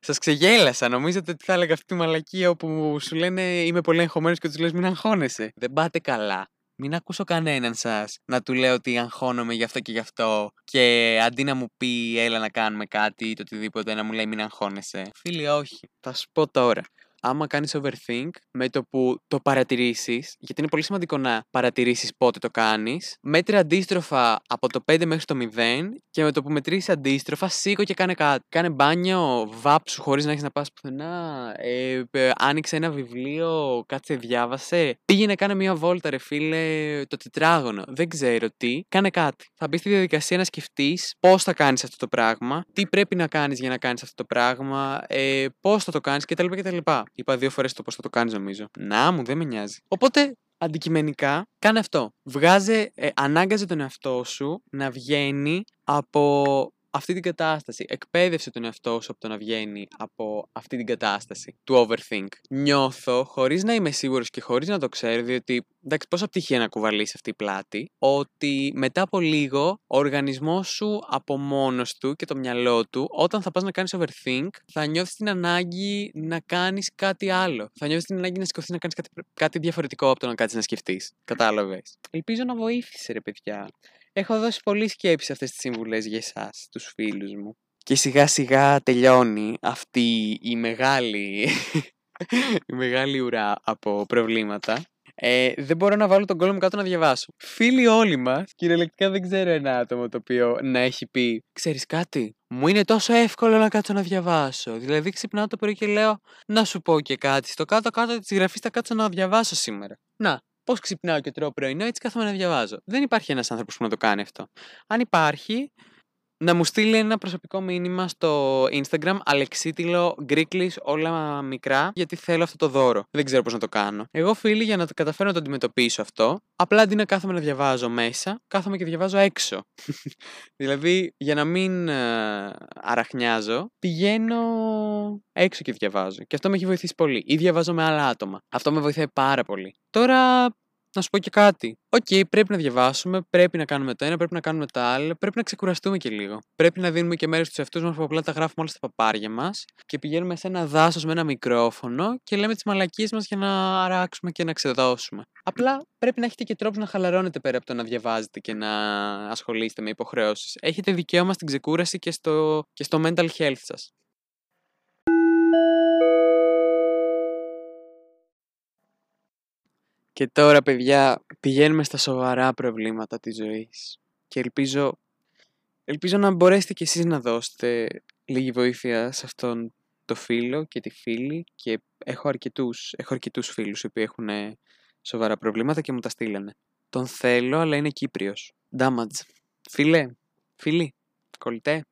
Σας ξεγέλασα. Νομίζετε ότι θα έλεγα αυτή τη μαλακία όπου σου λένε Είμαι πολύ εγχωμένο και τους λες Μην αγχώνεσαι. Δεν πάτε καλά. Μην ακούσω κανέναν σας να του λέω ότι αγχώνομαι γι' αυτό και γι' αυτό. Και αντί να μου πει Έλα να κάνουμε κάτι ή το οτιδήποτε, να μου λέει Μην αγχώνεσαι. Φίλοι, όχι. Θα σου πω τώρα άμα κάνεις overthink, με το που το παρατηρήσεις, γιατί είναι πολύ σημαντικό να παρατηρήσεις πότε το κάνεις, μέτρη αντίστροφα από το 5 μέχρι το 0 και με το που μετρήσεις αντίστροφα, σήκω και κάνε κάτι. Κάνε μπάνιο, βάψου χωρίς να έχεις να πας πουθενά, ε, άνοιξε ένα βιβλίο, κάτσε διάβασε, πήγαινε κάνε μια βόλτα ρε φίλε, το τετράγωνο, δεν ξέρω τι, κάνε κάτι. Θα μπεις στη διαδικασία να σκεφτείς πώς θα κάνεις αυτό το πράγμα, τι πρέπει να κάνεις για να κάνεις αυτό το πράγμα, ε, πώς θα το κάνεις κτλ. κτλ. Είπα δύο φορές το πώς θα το κάνεις, νομίζω. Να μου, δεν με νοιάζει. Οπότε, αντικειμενικά, κάνε αυτό. Βγάζε, ε, ανάγκαζε τον εαυτό σου να βγαίνει από αυτή την κατάσταση. Εκπαίδευσε τον εαυτό σου από το να βγαίνει από αυτή την κατάσταση του overthink. Νιώθω, χωρίς να είμαι σίγουρος και χωρίς να το ξέρω, διότι εντάξει, πόσα πτυχία να κουβαλήσει αυτή η πλάτη, ότι μετά από λίγο ο οργανισμός σου από μόνος του και το μυαλό του, όταν θα πας να κάνεις overthink, θα νιώθεις την ανάγκη να κάνεις κάτι άλλο. Θα νιώθεις την ανάγκη να σηκωθείς να κάνεις κάτι, κάτι διαφορετικό από το να κάτσεις να σκεφτείς. Κατάλαβες. Ελπίζω να βοήθησε, ρε παιδιά. Έχω δώσει πολλή σκέψη σε αυτές τις συμβουλές για εσάς, τους φίλους μου. Και σιγά σιγά τελειώνει αυτή η μεγάλη, η μεγάλη ουρά από προβλήματα. Ε, δεν μπορώ να βάλω τον κόλλο μου κάτω να διαβάσω. Φίλοι όλοι μας, κυριολεκτικά δεν ξέρω ένα άτομο το οποίο να έχει πει: Ξέρεις κάτι, μου είναι τόσο εύκολο να κάτσω να διαβάσω. Δηλαδή, ξυπνάω το πρωί και λέω: Να σου πω και κάτι. Στο κάτω-κάτω της γραφής θα κάτσω να διαβάσω σήμερα. Να, Πώς ξυπνάω και τρώω πρωινό, έτσι κάθομαι να διαβάζω. Δεν υπάρχει ένας άνθρωπος που να το κάνει αυτό. Αν υπάρχει, να μου στείλει ένα προσωπικό μήνυμα στο Instagram αλεξίτηλο γκρίκλι όλα μικρά γιατί θέλω αυτό το δώρο. Δεν ξέρω πώς να το κάνω. Εγώ φίλοι για να το καταφέρω να το αντιμετωπίσω αυτό, απλά αντί να κάθομαι να διαβάζω μέσα, κάθομαι και διαβάζω έξω. δηλαδή για να μην ε, αραχνιάζω, πηγαίνω έξω και διαβάζω. Και αυτό με έχει βοηθήσει πολύ. Ή διαβάζω με άλλα άτομα. Αυτό με βοηθάει πάρα πολύ. Τώρα να σου πω και κάτι. OK, okay, πρέπει να διαβάσουμε, πρέπει να κάνουμε το ένα, πρέπει να κάνουμε το άλλο, πρέπει να ξεκουραστούμε και λίγο. Πρέπει να δίνουμε και μέρες στους εαυτούς μας που απλά τα γράφουμε όλα στα παπάρια μας και πηγαίνουμε σε ένα δάσος με ένα μικρόφωνο και λέμε τις μαλακίες μας για να αράξουμε και να ξεδώσουμε. Απλά πρέπει να έχετε και τρόπους να χαλαρώνετε πέρα από το να διαβάζετε και να ασχολείστε με υποχρεώσεις. Έχετε δικαίωμα στην ξεκούραση και στο, και στο mental health σας. Και τώρα, παιδιά, πηγαίνουμε στα σοβαρά προβλήματα της ζωής. Και ελπίζω, ελπίζω να μπορέσετε κι εσείς να δώσετε λίγη βοήθεια σε αυτόν το φίλο και τη φίλη και έχω αρκετούς, έχω αρκετούς φίλους οι οποίοι έχουν σοβαρά προβλήματα και μου τα στείλανε. Τον θέλω, αλλά είναι Κύπριος. Damage. Φίλε, φίλη, κολλητέ,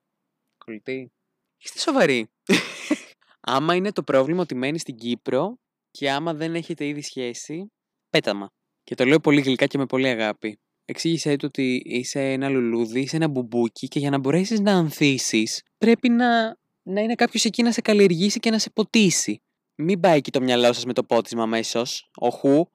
κολλητή. Είστε σοβαροί. άμα είναι το πρόβλημα ότι μένεις στην Κύπρο και άμα δεν έχετε ήδη σχέση, πέταμα. Και το λέω πολύ γλυκά και με πολύ αγάπη. Εξήγησέ του ότι είσαι ένα λουλούδι, είσαι ένα μπουμπούκι και για να μπορέσεις να ανθίσεις, πρέπει να, να είναι κάποιος εκεί να σε καλλιεργήσει και να σε ποτίσει. Μην πάει εκεί το μυαλό σας με το πότισμα αμέσως. Οχού.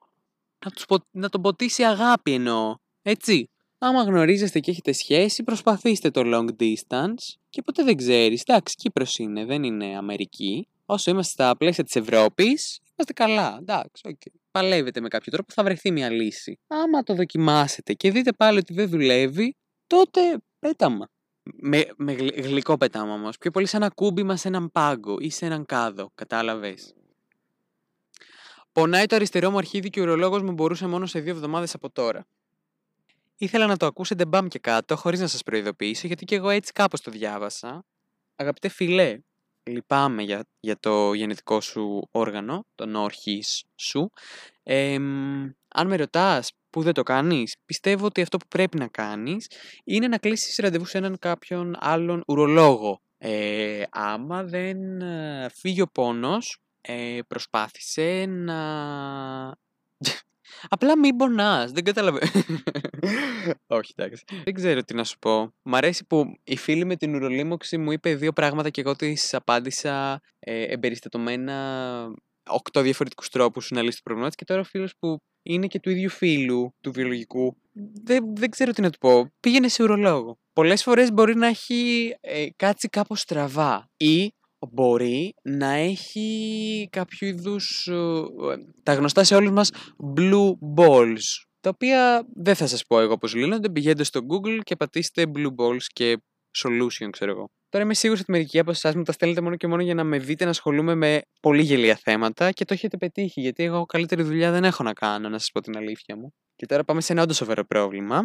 Να, τους, να τον ποτίσει αγάπη εννοώ. Έτσι. Άμα γνωρίζεστε και έχετε σχέση, προσπαθήστε το long distance και ποτέ δεν ξέρεις. Εντάξει, Κύπρος είναι, δεν είναι Αμερική. Όσο είμαστε στα πλαίσια της Ευρώπης, είμαστε καλά. Εντάξει, okay παλεύετε με κάποιο τρόπο, θα βρεθεί μια λύση. Άμα το δοκιμάσετε και δείτε πάλι ότι δεν δουλεύει, τότε πέταμα. Με, με γλυκό πετάμα όμως. Πιο πολύ σαν ένα κούμπιμα σε έναν πάγκο ή σε έναν κάδο. Κατάλαβες; Πονάει το αριστερό μου αρχίδι και ο ουρολόγος μου μπορούσε μόνο σε δύο εβδομάδες από τώρα. Ήθελα να το ακούσετε μπαμ και κάτω, χωρίς να σας προειδοποιήσω, γιατί και εγώ έτσι κάπως το διάβασα. Αγαπητέ φιλέ, λυπάμαι για, για το γενετικό σου όργανο, τον όρχης σου. αν με ρωτάς που δεν το κάνεις, πιστεύω ότι αυτό που πρέπει να κάνεις είναι να κλείσεις ραντεβού σε έναν κάποιον άλλον ουρολόγο. Ε, άμα δεν ε, φύγει ο πόνος, ε, προσπάθησε να Απλά μην πονάς. Δεν καταλαβαίνω. Όχι, εντάξει. Δεν ξέρω τι να σου πω. Μ' αρέσει που η φίλη με την ουρολίμωξη μου είπε δύο πράγματα και εγώ τη απάντησα ε, εμπεριστατωμένα οκτώ διαφορετικούς τρόπους να λύσει το πρόβλημα Και τώρα ο φίλος που είναι και του ίδιου φίλου του βιολογικού. Δεν, δεν ξέρω τι να του πω. Πήγαινε σε ουρολόγο. Πολλές φορές μπορεί να έχει ε, κάτσει κάπως στραβά ή μπορεί να έχει κάποιο είδους. Ε, τα γνωστά σε όλους μας blue balls. Τα οποία δεν θα σας πω εγώ πώς λύνονται. Πηγαίνετε στο Google και πατήστε blue balls και solution, ξέρω εγώ. Τώρα είμαι σίγουρη ότι μερικοί από εσάς μου τα στέλνετε μόνο και μόνο για να με δείτε να ασχολούμαι με πολύ γελία θέματα και το έχετε πετύχει. Γιατί εγώ καλύτερη δουλειά δεν έχω να κάνω, να σας πω την αλήθεια μου. Και τώρα πάμε σε ένα όντως σοβαρό πρόβλημα.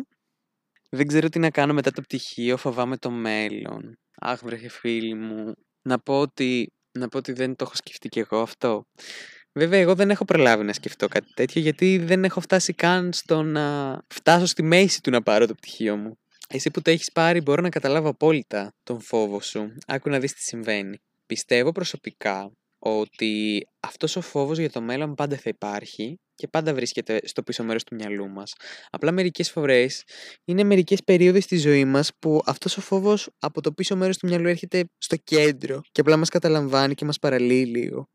Δεν ξέρω τι να κάνω μετά το πτυχίο, φοβάμαι το μέλλον. Αχ, βρέχε φίλοι μου να πω ότι, να πω ότι δεν το έχω σκεφτεί κι εγώ αυτό. Βέβαια, εγώ δεν έχω προλάβει να σκεφτώ κάτι τέτοιο, γιατί δεν έχω φτάσει καν στο να φτάσω στη μέση του να πάρω το πτυχίο μου. Εσύ που το έχεις πάρει μπορώ να καταλάβω απόλυτα τον φόβο σου. Άκου να δεις τι συμβαίνει. Πιστεύω προσωπικά ότι αυτός ο φόβος για το μέλλον πάντα θα υπάρχει και πάντα βρίσκεται στο πίσω μέρος του μυαλού μας. Απλά μερικές φορές είναι μερικές περίοδοι στη ζωή μας που αυτός ο φόβος από το πίσω μέρος του μυαλού έρχεται στο κέντρο και απλά μας καταλαμβάνει και μας παραλύει λίγο.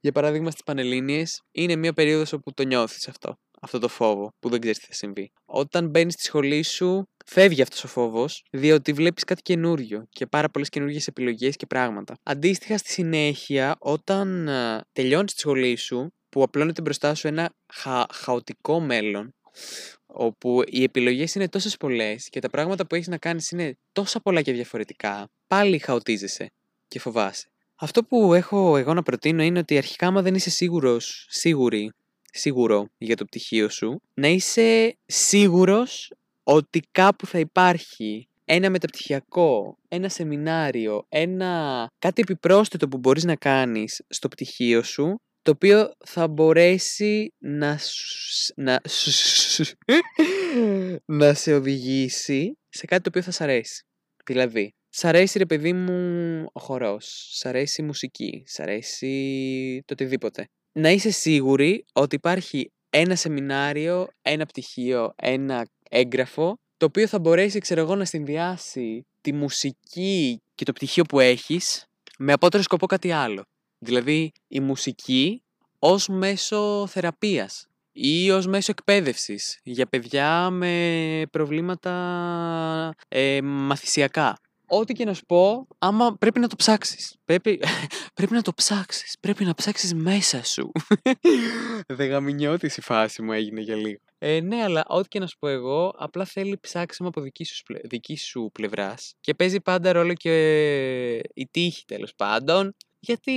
Για παράδειγμα στις Πανελλήνιες είναι μια περίοδος όπου το νιώθεις αυτό αυτό το φόβο που δεν ξέρεις τι θα συμβεί. Όταν μπαίνεις στη σχολή σου, φεύγει αυτός ο φόβος, διότι βλέπεις κάτι καινούριο και πάρα πολλές καινούργιες επιλογές και πράγματα. Αντίστοιχα, στη συνέχεια, όταν ε, τελειώνεις τη σχολή σου, που απλώνεται μπροστά σου ένα χα... χαοτικό μέλλον, όπου οι επιλογές είναι τόσες πολλές και τα πράγματα που έχεις να κάνεις είναι τόσα πολλά και διαφορετικά, πάλι χαοτίζεσαι και φοβάσαι. Αυτό που έχω εγώ να προτείνω είναι ότι αρχικά, άμα δεν είσαι σίγουρος, σίγουρη σίγουρο για το πτυχίο σου, να είσαι σίγουρος ότι κάπου θα υπάρχει ένα μεταπτυχιακό, ένα σεμινάριο, ένα κάτι επιπρόσθετο που μπορείς να κάνεις στο πτυχίο σου, το οποίο θα μπορέσει να, να, να σε οδηγήσει σε κάτι το οποίο θα σ' αρέσει. Δηλαδή, σ' αρέσει ρε παιδί μου ο χορός, σ' αρέσει η μουσική, σ' αρέσει το οτιδήποτε να είσαι σίγουρη ότι υπάρχει ένα σεμινάριο, ένα πτυχίο, ένα έγγραφο, το οποίο θα μπορέσει, ξέρω εγώ, να συνδυάσει τη μουσική και το πτυχίο που έχεις με απότερο σκοπό κάτι άλλο. Δηλαδή, η μουσική ως μέσο θεραπείας ή ως μέσο εκπαίδευσης για παιδιά με προβλήματα ε, μαθησιακά ό,τι και να σου πω, άμα πρέπει να το ψάξεις. Πρέπει, πρέπει να το ψάξεις. Πρέπει να ψάξεις μέσα σου. Δεγαμινιώτης η φάση μου έγινε για λίγο. Ε, ναι, αλλά ό,τι και να σου πω εγώ, απλά θέλει ψάξιμο από δική σου, δική σου πλευράς. Και παίζει πάντα ρόλο και η τύχη τέλος πάντων. Γιατί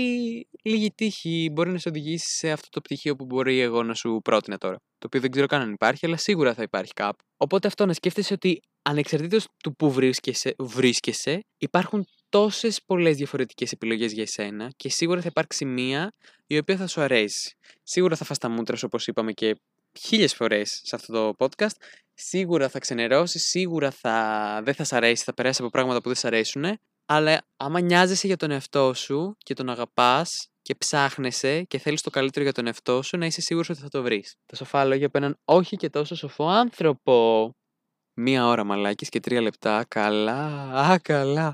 λίγη τύχη μπορεί να σε οδηγήσει σε αυτό το πτυχίο που μπορεί εγώ να σου πρότεινα τώρα. Το οποίο δεν ξέρω καν αν υπάρχει, αλλά σίγουρα θα υπάρχει κάπου. Οπότε αυτό να σκέφτεσαι ότι ανεξαρτήτως του που βρίσκεσαι, βρίσκεσαι υπάρχουν τόσες πολλές διαφορετικές επιλογές για εσένα και σίγουρα θα υπάρξει μία η οποία θα σου αρέσει. Σίγουρα θα φας τα μούτρα σου όπως είπαμε και χίλιες φορές σε αυτό το podcast. Σίγουρα θα ξενερώσεις, σίγουρα θα... δεν θα σ' αρέσει, θα περάσει από πράγματα που δεν σ' αρέσουν. Αλλά άμα νοιάζεσαι για τον εαυτό σου και τον αγαπάς και ψάχνεσαι και θέλεις το καλύτερο για τον εαυτό σου, να είσαι σίγουρος ότι θα το βρεις. Τα σοφά λόγια από έναν όχι και τόσο σοφό άνθρωπο. Μία ώρα μαλάκης και τρία λεπτά. Καλά, α, καλά.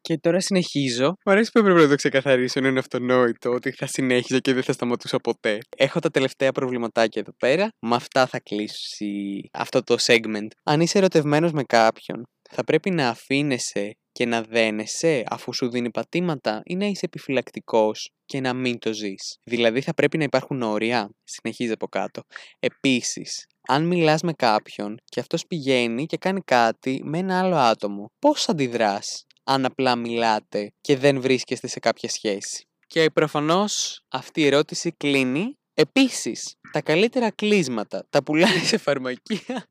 Και τώρα συνεχίζω. Μου αρέσει που έπρεπε να το ξεκαθαρίσω, είναι αυτονόητο ότι θα συνέχιζα και δεν θα σταματούσα ποτέ. Έχω τα τελευταία προβληματάκια εδώ πέρα. Με αυτά θα κλείσει αυτό το segment. Αν είσαι ερωτευμένος με κάποιον, θα πρέπει να αφήνεσαι και να δένεσαι αφού σου δίνει πατήματα ή να είσαι επιφυλακτικός και να μην το ζεις. Δηλαδή θα πρέπει να υπάρχουν όρια. Συνεχίζει από κάτω. Επίσης, αν μιλάς με κάποιον και αυτός πηγαίνει και κάνει κάτι με ένα άλλο άτομο, πώς αντιδράς αν απλά μιλάτε και δεν βρίσκεστε σε κάποια σχέση; Και προφανώς αυτή η ερώτηση κλείνει. Επίσης, τα καλύτερα κλείσματα τα πουλάνε σε φαρμακεία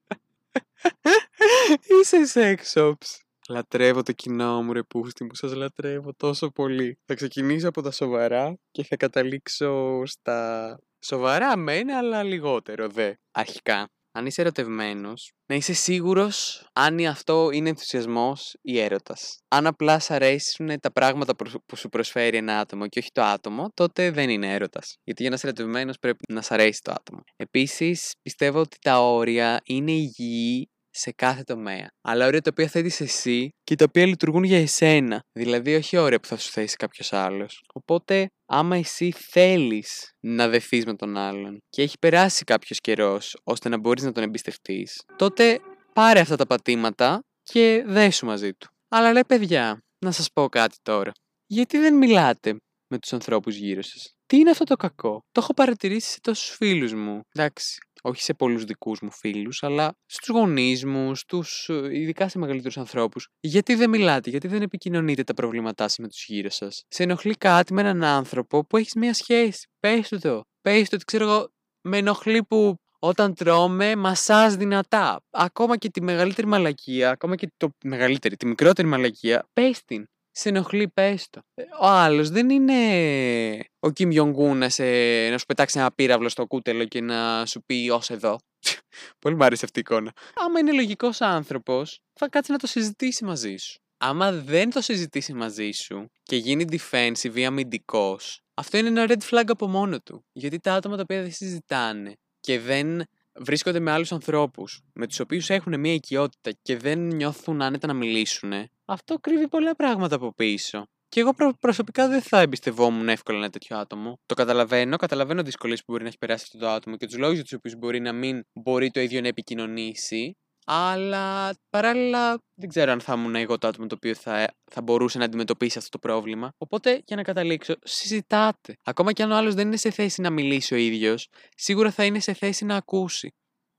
ή σε sex shops. Λατρεύω το κοινό μου ρε πούστη μου, σας λατρεύω τόσο πολύ. Θα ξεκινήσω από τα σοβαρά και θα καταλήξω στα σοβαρά μεν, αλλά λιγότερο δε. Αρχικά, αν είσαι ερωτευμένος, να είσαι σίγουρος αν αυτό είναι ενθουσιασμός ή έρωτας. Αν απλά σ' αρέσουν τα πράγματα που σου προσφέρει ένα άτομο και όχι το άτομο, τότε δεν είναι έρωτας. Γιατί για να είσαι ερωτευμένος πρέπει να σ' αρέσει το άτομο. Επίσης, πιστεύω ότι τα όρια είναι υγιή σε κάθε τομέα. Αλλά όρια τα οποία θέτεις εσύ και τα οποία λειτουργούν για εσένα. Δηλαδή, όχι όρια που θα σου θέσει κάποιος άλλος. Οπότε, άμα εσύ θέλεις να δεθείς με τον άλλον και έχει περάσει κάποιος καιρός ώστε να μπορείς να τον εμπιστευτείς, τότε πάρε αυτά τα πατήματα και δέσου μαζί του. Αλλά λέει, παιδιά, να σας πω κάτι τώρα. Γιατί δεν μιλάτε με τους ανθρώπους γύρω σας; Τι είναι αυτό το κακό; Το έχω παρατηρήσει σε τόσους φίλους μου. Εντάξει, όχι σε πολλούς δικούς μου φίλους, αλλά στους γονείς μου, στους, ε, ειδικά σε μεγαλύτερους ανθρώπους. Γιατί δεν μιλάτε, γιατί δεν επικοινωνείτε τα προβλήματά σας με τους γύρω σας; Σε ενοχλεί κάτι με έναν άνθρωπο που έχεις μια σχέση; Πες του το. Πες του ότι ξέρω εγώ, με ενοχλεί που όταν τρώμε μασάζ δυνατά. Ακόμα και τη μεγαλύτερη μαλακία, ακόμα και το μεγαλύτερη, τη μικρότερη μαλακία, πες την σε ενοχλεί, πες το. Ε, ο άλλος δεν είναι ο Κιμ Γιονγκού να, σε, να σου πετάξει ένα πύραυλο στο κούτελο και να σου πει ως εδώ. Πολύ μου άρεσε αυτή η εικόνα. Άμα είναι λογικός άνθρωπος, θα κάτσει να το συζητήσει μαζί σου. Άμα δεν το συζητήσει μαζί σου και γίνει defensive ή αμυντικός, Αυτό είναι ένα red flag από μόνο του. Γιατί τα άτομα τα οποία δεν συζητάνε και δεν βρίσκονται με άλλους ανθρώπους με τους οποίους έχουν μια οικειότητα και δεν νιώθουν άνετα να μιλήσουν, αυτό κρύβει πολλά πράγματα από πίσω. Και εγώ προσωπικά δεν θα εμπιστευόμουν εύκολα ένα τέτοιο άτομο. Το καταλαβαίνω, καταλαβαίνω δυσκολίες που μπορεί να έχει περάσει αυτό το άτομο και τους λόγους για τους οποίους μπορεί να μην μπορεί το ίδιο να επικοινωνήσει. Αλλά παράλληλα δεν ξέρω αν θα ήμουν εγώ το άτομο το οποίο θα, θα μπορούσε να αντιμετωπίσει αυτό το πρόβλημα. Οπότε για να καταλήξω, συζητάτε. Ακόμα και αν ο άλλος δεν είναι σε θέση να μιλήσει ο ίδιος, σίγουρα θα είναι σε θέση να ακούσει.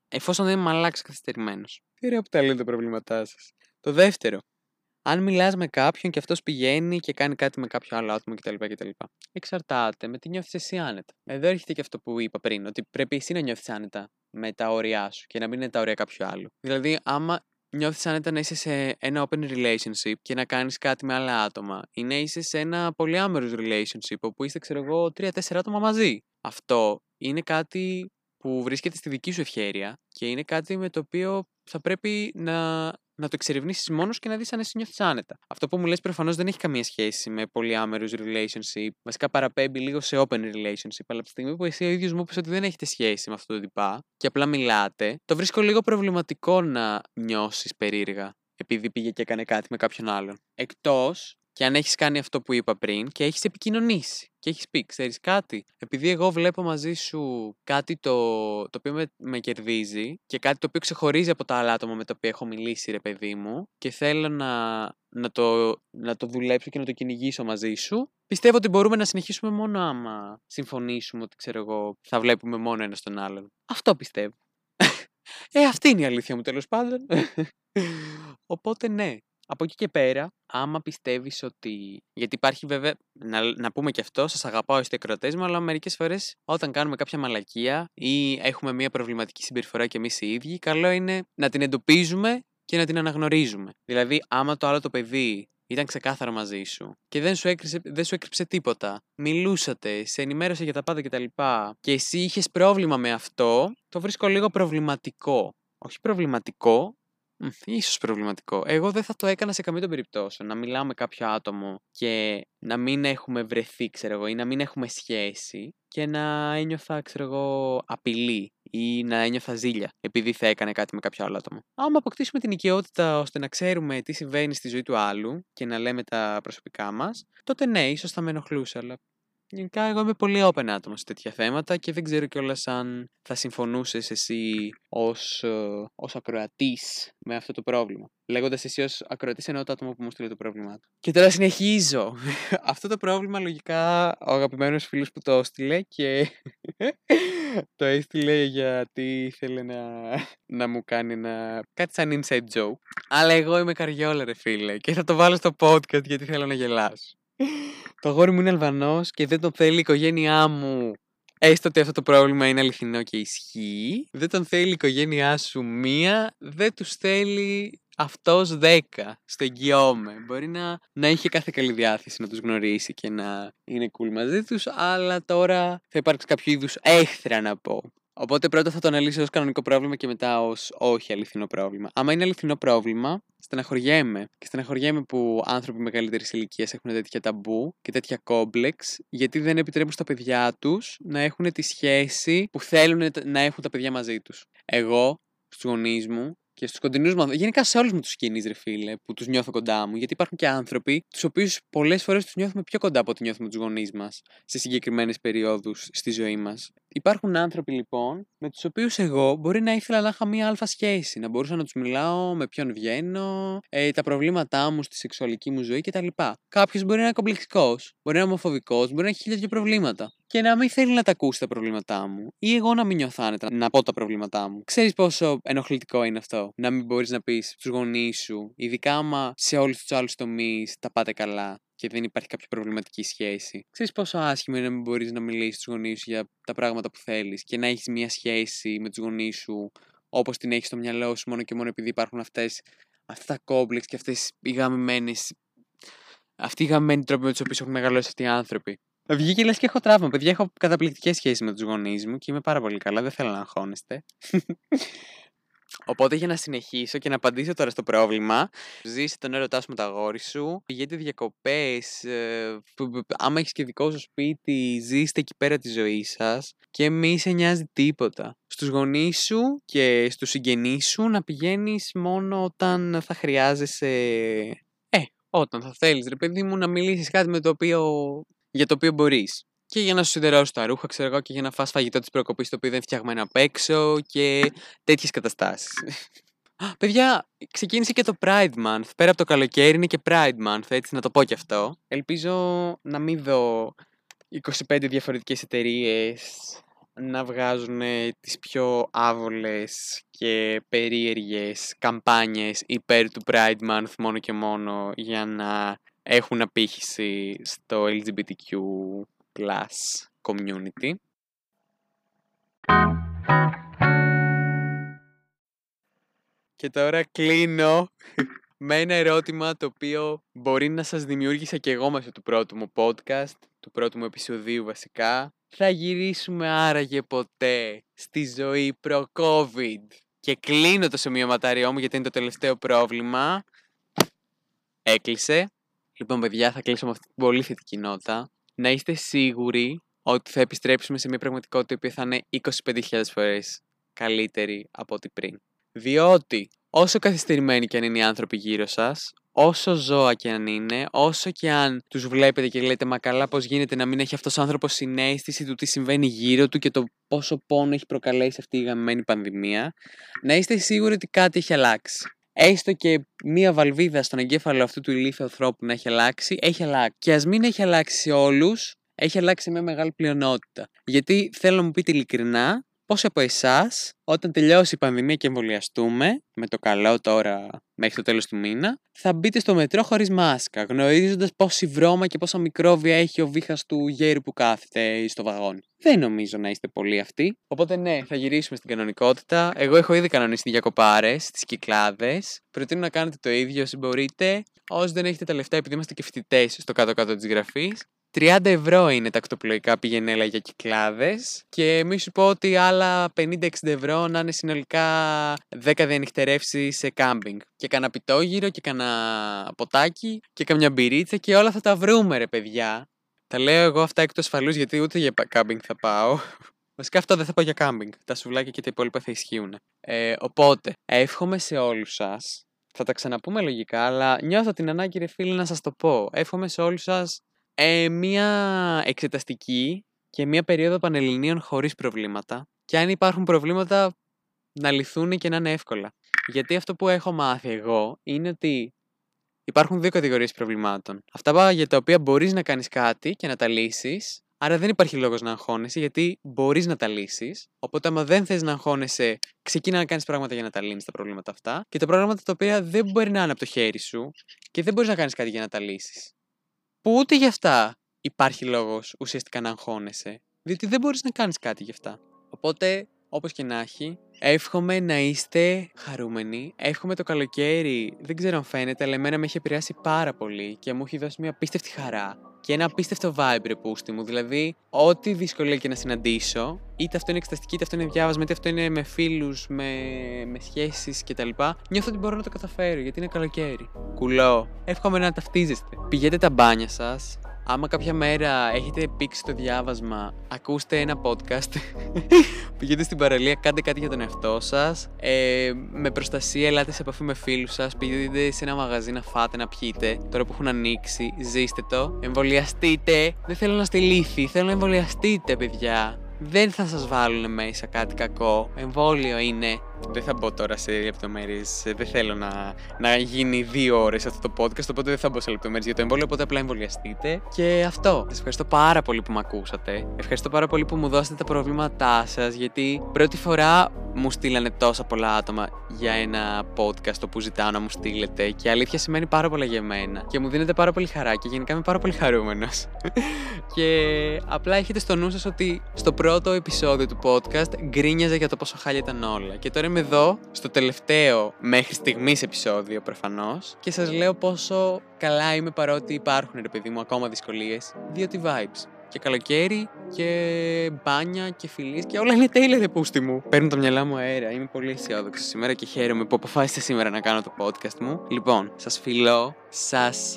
Εφόσον δεν είναι μαλάξει καθυστερημένος. Τι ωραία που τα λένε τα προβλήματά σας. Το δεύτερο, αν μιλάς με κάποιον και αυτός πηγαίνει και κάνει κάτι με κάποιο άλλο άτομο κτλ. κτλ. Εξαρτάται με τι νιώθεις εσύ άνετα. Εδώ έρχεται και αυτό που είπα πριν, ότι πρέπει εσύ να νιώθεις άνετα με τα όρια σου και να μην είναι τα όρια κάποιου άλλου. Δηλαδή, άμα νιώθεις άνετα να είσαι σε ένα open relationship και να κάνεις κάτι με άλλα άτομα, ή να είσαι σε ένα polyamorous relationship όπου είστε, ξέρω εγώ, τρία-τέσσερα άτομα μαζί. Αυτό είναι κάτι που βρίσκεται στη δική σου ευχέρεια και είναι κάτι με το οποίο θα πρέπει να να το εξερευνήσεις μόνος και να δεις αν εσύ νιώθεις άνετα. Αυτό που μου λες προφανώς δεν έχει καμία σχέση με polyamorous relationship. Βασικά παραπέμπει λίγο σε open relationship. Αλλά από τη στιγμή που εσύ ο ίδιος μου είπες ότι δεν έχετε σχέση με αυτό το τυπά και απλά μιλάτε, το βρίσκω λίγο προβληματικό να νιώσεις περίεργα επειδή πήγε και έκανε κάτι με κάποιον άλλον. Εκτός και αν έχεις κάνει αυτό που είπα πριν και έχεις επικοινωνήσει και έχεις πει, ξέρεις κάτι, επειδή εγώ βλέπω μαζί σου κάτι το, το οποίο με, με κερδίζει και κάτι το οποίο ξεχωρίζει από τα άλλα άτομα με τα οποία έχω μιλήσει, ρε παιδί μου, και θέλω να, να, το, να το δουλέψω και να το κυνηγήσω μαζί σου, πιστεύω ότι μπορούμε να συνεχίσουμε μόνο άμα συμφωνήσουμε ότι, ξέρω εγώ, θα βλέπουμε μόνο ένα τον άλλον. Αυτό πιστεύω. ε, αυτή είναι η αλήθεια μου τέλος πάντων. Οπότε ναι, από εκεί και πέρα, άμα πιστεύεις ότι. Γιατί υπάρχει βέβαια. Να, να πούμε και αυτό, σας αγαπάω είστε κρατέ μου, αλλά μερικές φορές όταν κάνουμε κάποια μαλακία ή έχουμε μια προβληματική συμπεριφορά κι εμείς οι ίδιοι, καλό είναι να την εντοπίζουμε και να την αναγνωρίζουμε. Δηλαδή, άμα το άλλο το παιδί ήταν ξεκάθαρο μαζί σου και δεν σου, έκρυψε, δεν σου έκρυψε τίποτα, μιλούσατε, σε ενημέρωσε για τα πάντα κτλ. Και, και εσύ είχες πρόβλημα με αυτό, το βρίσκω λίγο προβληματικό. Όχι προβληματικό, ίσως προβληματικό. Εγώ δεν θα το έκανα σε καμία των περιπτώσεων. Να μιλάω με κάποιο άτομο και να μην έχουμε βρεθεί, ξέρω εγώ, ή να μην έχουμε σχέση και να ένιωθα, ξέρω εγώ, απειλή ή να ένιωθα ζήλια επειδή θα έκανε κάτι με κάποιο άλλο άτομο. Άμα αποκτήσουμε την οικειότητα ώστε να ξέρουμε τι συμβαίνει στη ζωή του άλλου και να λέμε τα προσωπικά μας, τότε ναι, ίσως θα με ενοχλούσε, αλλά Γενικά, εγώ είμαι πολύ open άτομος σε τέτοια θέματα και δεν ξέρω κιόλας αν θα συμφωνούσες εσύ ως ως ακροατής με αυτό το πρόβλημα. Λέγοντας εσύ ως ακροατής, εννοώ το άτομο που μου στείλει το πρόβλημά του. Και τώρα συνεχίζω. αυτό το πρόβλημα λογικά ο αγαπημένος φίλος που το έστειλε και το έστειλε γιατί ήθελε να, να μου κάνει ένα. κάτι σαν inside joke. Αλλά εγώ είμαι καριόλα, ρε φίλε, και θα το βάλω στο podcast γιατί θέλω να γελάσω. Το αγόρι μου είναι Αλβανός και δεν τον θέλει η οικογένειά μου. Έστω ότι αυτό το πρόβλημα είναι αληθινό και ισχύει. Δεν τον θέλει η οικογένειά σου μία, δεν τους θέλει αυτός δέκα. Στο εγγυώμαι. Μπορεί να, να είχε κάθε καλή διάθεση να τους γνωρίσει και να είναι cool μαζί τους, αλλά τώρα θα υπάρξει κάποιο είδους έχθρα να πω. Οπότε πρώτα θα το αναλύσω ως κανονικό πρόβλημα και μετά ως όχι αληθινό πρόβλημα. Άμα είναι αληθινό πρόβλημα, στεναχωριέμαι. Και στεναχωριέμαι που άνθρωποι μεγαλύτερης ηλικίας έχουν τέτοια ταμπού και τέτοια κόμπλεξ, γιατί δεν επιτρέπουν στα παιδιά τους να έχουν τη σχέση που θέλουν να έχουν τα παιδιά μαζί τους. Εγώ, στους γονείς μου, και στους κοντινούς μου γενικά σε όλους μου τους κοινεί, ρε φίλε, που τους νιώθω κοντά μου. Γιατί υπάρχουν και άνθρωποι, τους οποίους πολλές φορές τους νιώθουμε πιο κοντά από ό,τι νιώθουμε τους γονείς μας σε συγκεκριμένες περιόδους στη ζωή μας. Υπάρχουν άνθρωποι λοιπόν με τους οποίους εγώ μπορεί να ήθελα να είχα μία αλφα σχέση, να μπορούσα να τους μιλάω με ποιον βγαίνω, ε, τα προβλήματά μου στη σεξουαλική μου ζωή κτλ. Κάποιος μπορεί να είναι κομπλεξικός, μπορεί να είναι ομοφοβικός, μπορεί να έχει χίλια δύο προβλήματα και να μην θέλει να τα ακούσει τα προβλήματά μου ή εγώ να μην νιώθω άνετα να πω τα προβλήματά μου. Ξέρεις πόσο ενοχλητικό είναι αυτό; Να μην μπορείς να πεις στους γονείς σου, ειδικά άμα σε όλους τους άλλους τομείς τα πάτε καλά και δεν υπάρχει κάποια προβληματική σχέση. Ξέρεις πόσο άσχημο είναι να μην μπορείς να μιλήσεις στους γονείς σου για τα πράγματα που θέλεις και να έχεις μια σχέση με τους γονείς σου όπως την έχεις στο μυαλό σου μόνο και μόνο επειδή υπάρχουν αυτές αυτά τα κόμπλεξ και αυτές οι γαμημένες. Αυτοί οι γαμμένοι τρόποι με τους οποίους έχουν μεγαλώσει αυτοί οι άνθρωποι. Βγήκε λες και έχω τραύμα. Παιδιά, έχω καταπληκτικές σχέσεις με τους γονείς μου και είμαι πάρα πολύ καλά. Δεν θέλω να αγχώνεστε. Οπότε για να συνεχίσω και να απαντήσω τώρα στο πρόβλημα, ζήσει τον έρωτά σου με τα αγόρι σου, πηγαίνετε διακοπές, ε, άμα έχεις και δικό σου σπίτι, ζήστε εκεί πέρα τη ζωή σας και μη σε νοιάζει τίποτα. Στους γονείς σου και στους συγγενείς σου να πηγαίνεις μόνο όταν θα χρειάζεσαι. Ε, όταν θα θέλεις, ρε παιδί μου, να μιλήσεις κάτι με το οποίο, για το οποίο μπορείς και για να σου σιδερώσω τα ρούχα, ξέρω εγώ, και για να φας φαγητό της προκοπής το οποίο δεν είναι φτιαγμένο απ' έξω και τέτοιες καταστάσεις. Παιδιά, ξεκίνησε και το Pride Month. Πέρα από το καλοκαίρι είναι και Pride Month, έτσι να το πω κι αυτό. Ελπίζω να μην δω 25 διαφορετικές εταιρείες να βγάζουν τις πιο άβολες και περίεργες καμπάνιες υπέρ του Pride Month μόνο και μόνο για να έχουν απήχηση στο LGBTQ plus community. Και τώρα κλείνω με ένα ερώτημα το οποίο μπορεί να σας δημιούργησα και εγώ μέσα του πρώτου μου podcast, του πρώτου μου επεισοδίου βασικά. Θα γυρίσουμε άραγε ποτέ στη ζωή προ-COVID. Και κλείνω το σημειωματάριό μου γιατί είναι το τελευταίο πρόβλημα. Έκλεισε. Λοιπόν, παιδιά, θα κλείσω με αυτή την πολύ θετική νότα να είστε σίγουροι ότι θα επιστρέψουμε σε μια πραγματικότητα που θα είναι 25.000 φορές καλύτερη από ό,τι πριν. Διότι όσο καθυστερημένοι και αν είναι οι άνθρωποι γύρω σας, όσο ζώα και αν είναι, όσο και αν τους βλέπετε και λέτε «Μα καλά πώς γίνεται να μην έχει αυτός ο άνθρωπος συνέστηση του τι συμβαίνει γύρω του και το πόσο πόνο έχει προκαλέσει αυτή η γαμμένη πανδημία», να είστε σίγουροι ότι κάτι έχει αλλάξει έστω και μία βαλβίδα στον εγκέφαλο αυτού του ηλίθιου ανθρώπου να έχει αλλάξει, έχει αλλάξει. Και ας μην έχει αλλάξει σε όλους, έχει αλλάξει μια μεγάλη πλειονότητα. Γιατί θέλω να μου πείτε ειλικρινά, Πόσοι από εσάς, όταν τελειώσει η πανδημία και εμβολιαστούμε, με το καλό τώρα μέχρι το τέλος του μήνα, θα μπείτε στο μετρό χωρίς μάσκα, γνωρίζοντας πόση βρώμα και πόσα μικρόβια έχει ο βήχας του γέρου που κάθεται στο βαγόνι. Δεν νομίζω να είστε πολλοί αυτοί. Οπότε ναι, θα γυρίσουμε στην κανονικότητα. Εγώ έχω ήδη κανονίσει διακοπάρε στι κυκλάδες. Προτείνω να κάνετε το ίδιο όσοι μπορείτε. Όσοι δεν έχετε τα λεφτά, επειδή είμαστε και φοιτητές στο κάτω-κάτω της γραφής, 30 ευρώ είναι τα ακτοπλοϊκά πηγενέλα για κυκλάδες. Και μη σου πω ότι άλλα 50-60 ευρώ να είναι συνολικά 10 διανυκτερεύσει σε κάμπινγκ. Και κανένα πιτόγυρο και κανένα ποτάκι και καμιά μπυρίτσα και όλα θα τα βρούμε, ρε παιδιά. Τα λέω εγώ αυτά εκτός ασφαλούς γιατί ούτε για κάμπινγκ θα πάω. Βασικά αυτό δεν θα πάω για κάμπινγκ. Τα σουβλάκια και τα υπόλοιπα θα ισχύουν. Ε, οπότε, εύχομαι σε όλους σας. Θα τα ξαναπούμε λογικά, αλλά νιώθω την ανάγκη, ρε φίλοι, να σας το πω. Εύχομαι σε όλους σας ε, μία εξεταστική και μία περίοδο πανελληνίων χωρίς προβλήματα. Και αν υπάρχουν προβλήματα, να λυθούν και να είναι εύκολα. Γιατί αυτό που έχω μάθει εγώ είναι ότι υπάρχουν δύο κατηγορίες προβλημάτων. Αυτά για τα οποία μπορείς να κάνεις κάτι και να τα λύσεις, άρα δεν υπάρχει λόγος να αγχώνεσαι γιατί μπορείς να τα λύσεις. Οπότε άμα δεν θες να αγχώνεσαι, ξεκίνα να κάνεις πράγματα για να τα λύνεις τα προβλήματα αυτά. Και τα προβλήματα τα οποία δεν μπορεί να είναι από το χέρι σου και δεν μπορείς να κάνεις κάτι για να τα λύσεις που ούτε γι' αυτά υπάρχει λόγος ουσιαστικά να αγχώνεσαι, διότι δεν μπορείς να κάνεις κάτι γι' αυτά. Οπότε, όπως και να έχει, εύχομαι να είστε χαρούμενοι. Εύχομαι το καλοκαίρι, δεν ξέρω αν φαίνεται, αλλά εμένα με έχει επηρεάσει πάρα πολύ και μου έχει δώσει μια απίστευτη χαρά και ένα απίστευτο vibe ρε πούστη μου. Δηλαδή, ό,τι δυσκολία και να συναντήσω, είτε αυτό είναι εξεταστική, είτε αυτό είναι διάβασμα, είτε αυτό είναι με φίλους, με, με σχέσεις κτλ. Νιώθω ότι μπορώ να το καταφέρω γιατί είναι καλοκαίρι. Κουλό. Εύχομαι να ταυτίζεστε. Πηγαίνετε τα μπάνια σας, Άμα κάποια μέρα έχετε πήξει το διάβασμα, ακούστε ένα podcast, πηγαίνετε στην παραλία, κάντε κάτι για τον εαυτό σας, ε, με προστασία ελάτε σε επαφή με φίλους σας, πηγαίνετε σε ένα μαγαζί να φάτε, να πιείτε, τώρα που έχουν ανοίξει, ζήστε το, εμβολιαστείτε, δεν θέλω να είστε λύθοι, θέλω να εμβολιαστείτε παιδιά δεν θα σας βάλουν μέσα κάτι κακό. Εμβόλιο είναι. Δεν θα μπω τώρα σε λεπτομέρειες. Δεν θέλω να, να γίνει δύο ώρες αυτό το podcast. Οπότε δεν θα μπω σε λεπτομέρειες για το εμβόλιο. Οπότε απλά εμβολιαστείτε. Και αυτό. Σας ευχαριστώ πάρα πολύ που με ακούσατε. Ευχαριστώ πάρα πολύ που μου δώσατε τα προβλήματά σας. Γιατί πρώτη φορά μου στείλανε τόσα πολλά άτομα για ένα podcast που ζητάω να μου στείλετε. Και αλήθεια σημαίνει πάρα πολλά για μένα. Και μου δίνετε πάρα πολύ χαρά. Και γενικά είμαι πάρα πολύ χαρούμενος. και απλά έχετε στο νου σας ότι στο πρώτο επεισόδιο του podcast γκρίνιαζε για το πόσο χάλια ήταν όλα. Και τώρα είμαι εδώ, στο τελευταίο μέχρι στιγμής επεισόδιο προφανώς, και σας λέω πόσο καλά είμαι παρότι υπάρχουν, ρε παιδί μου, ακόμα δυσκολίες. Διότι vibes. Και καλοκαίρι και μπάνια και φιλίε και όλα είναι τέλεια, δε πούστη μου. Παίρνω το μυαλά μου αέρα. Είμαι πολύ αισιόδοξη σήμερα και χαίρομαι που αποφάσισα σήμερα να κάνω το podcast μου. Λοιπόν, σας φιλώ, σας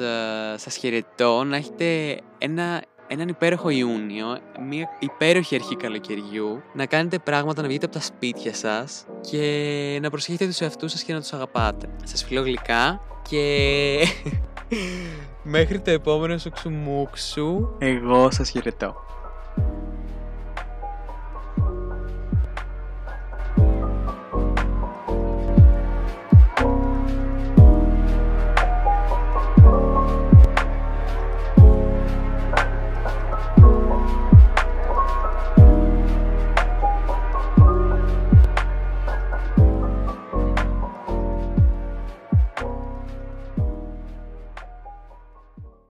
σας χαιρετώ να έχετε ένα έναν υπέροχο Ιούνιο, μια υπέροχη αρχή καλοκαιριού, να κάνετε πράγματα, να βγείτε από τα σπίτια σας και να προσέχετε τους εαυτούς σας και να τους αγαπάτε. Σας φιλώ γλυκά και μέχρι το επόμενο σου ξουμούξου, εγώ σας χαιρετώ.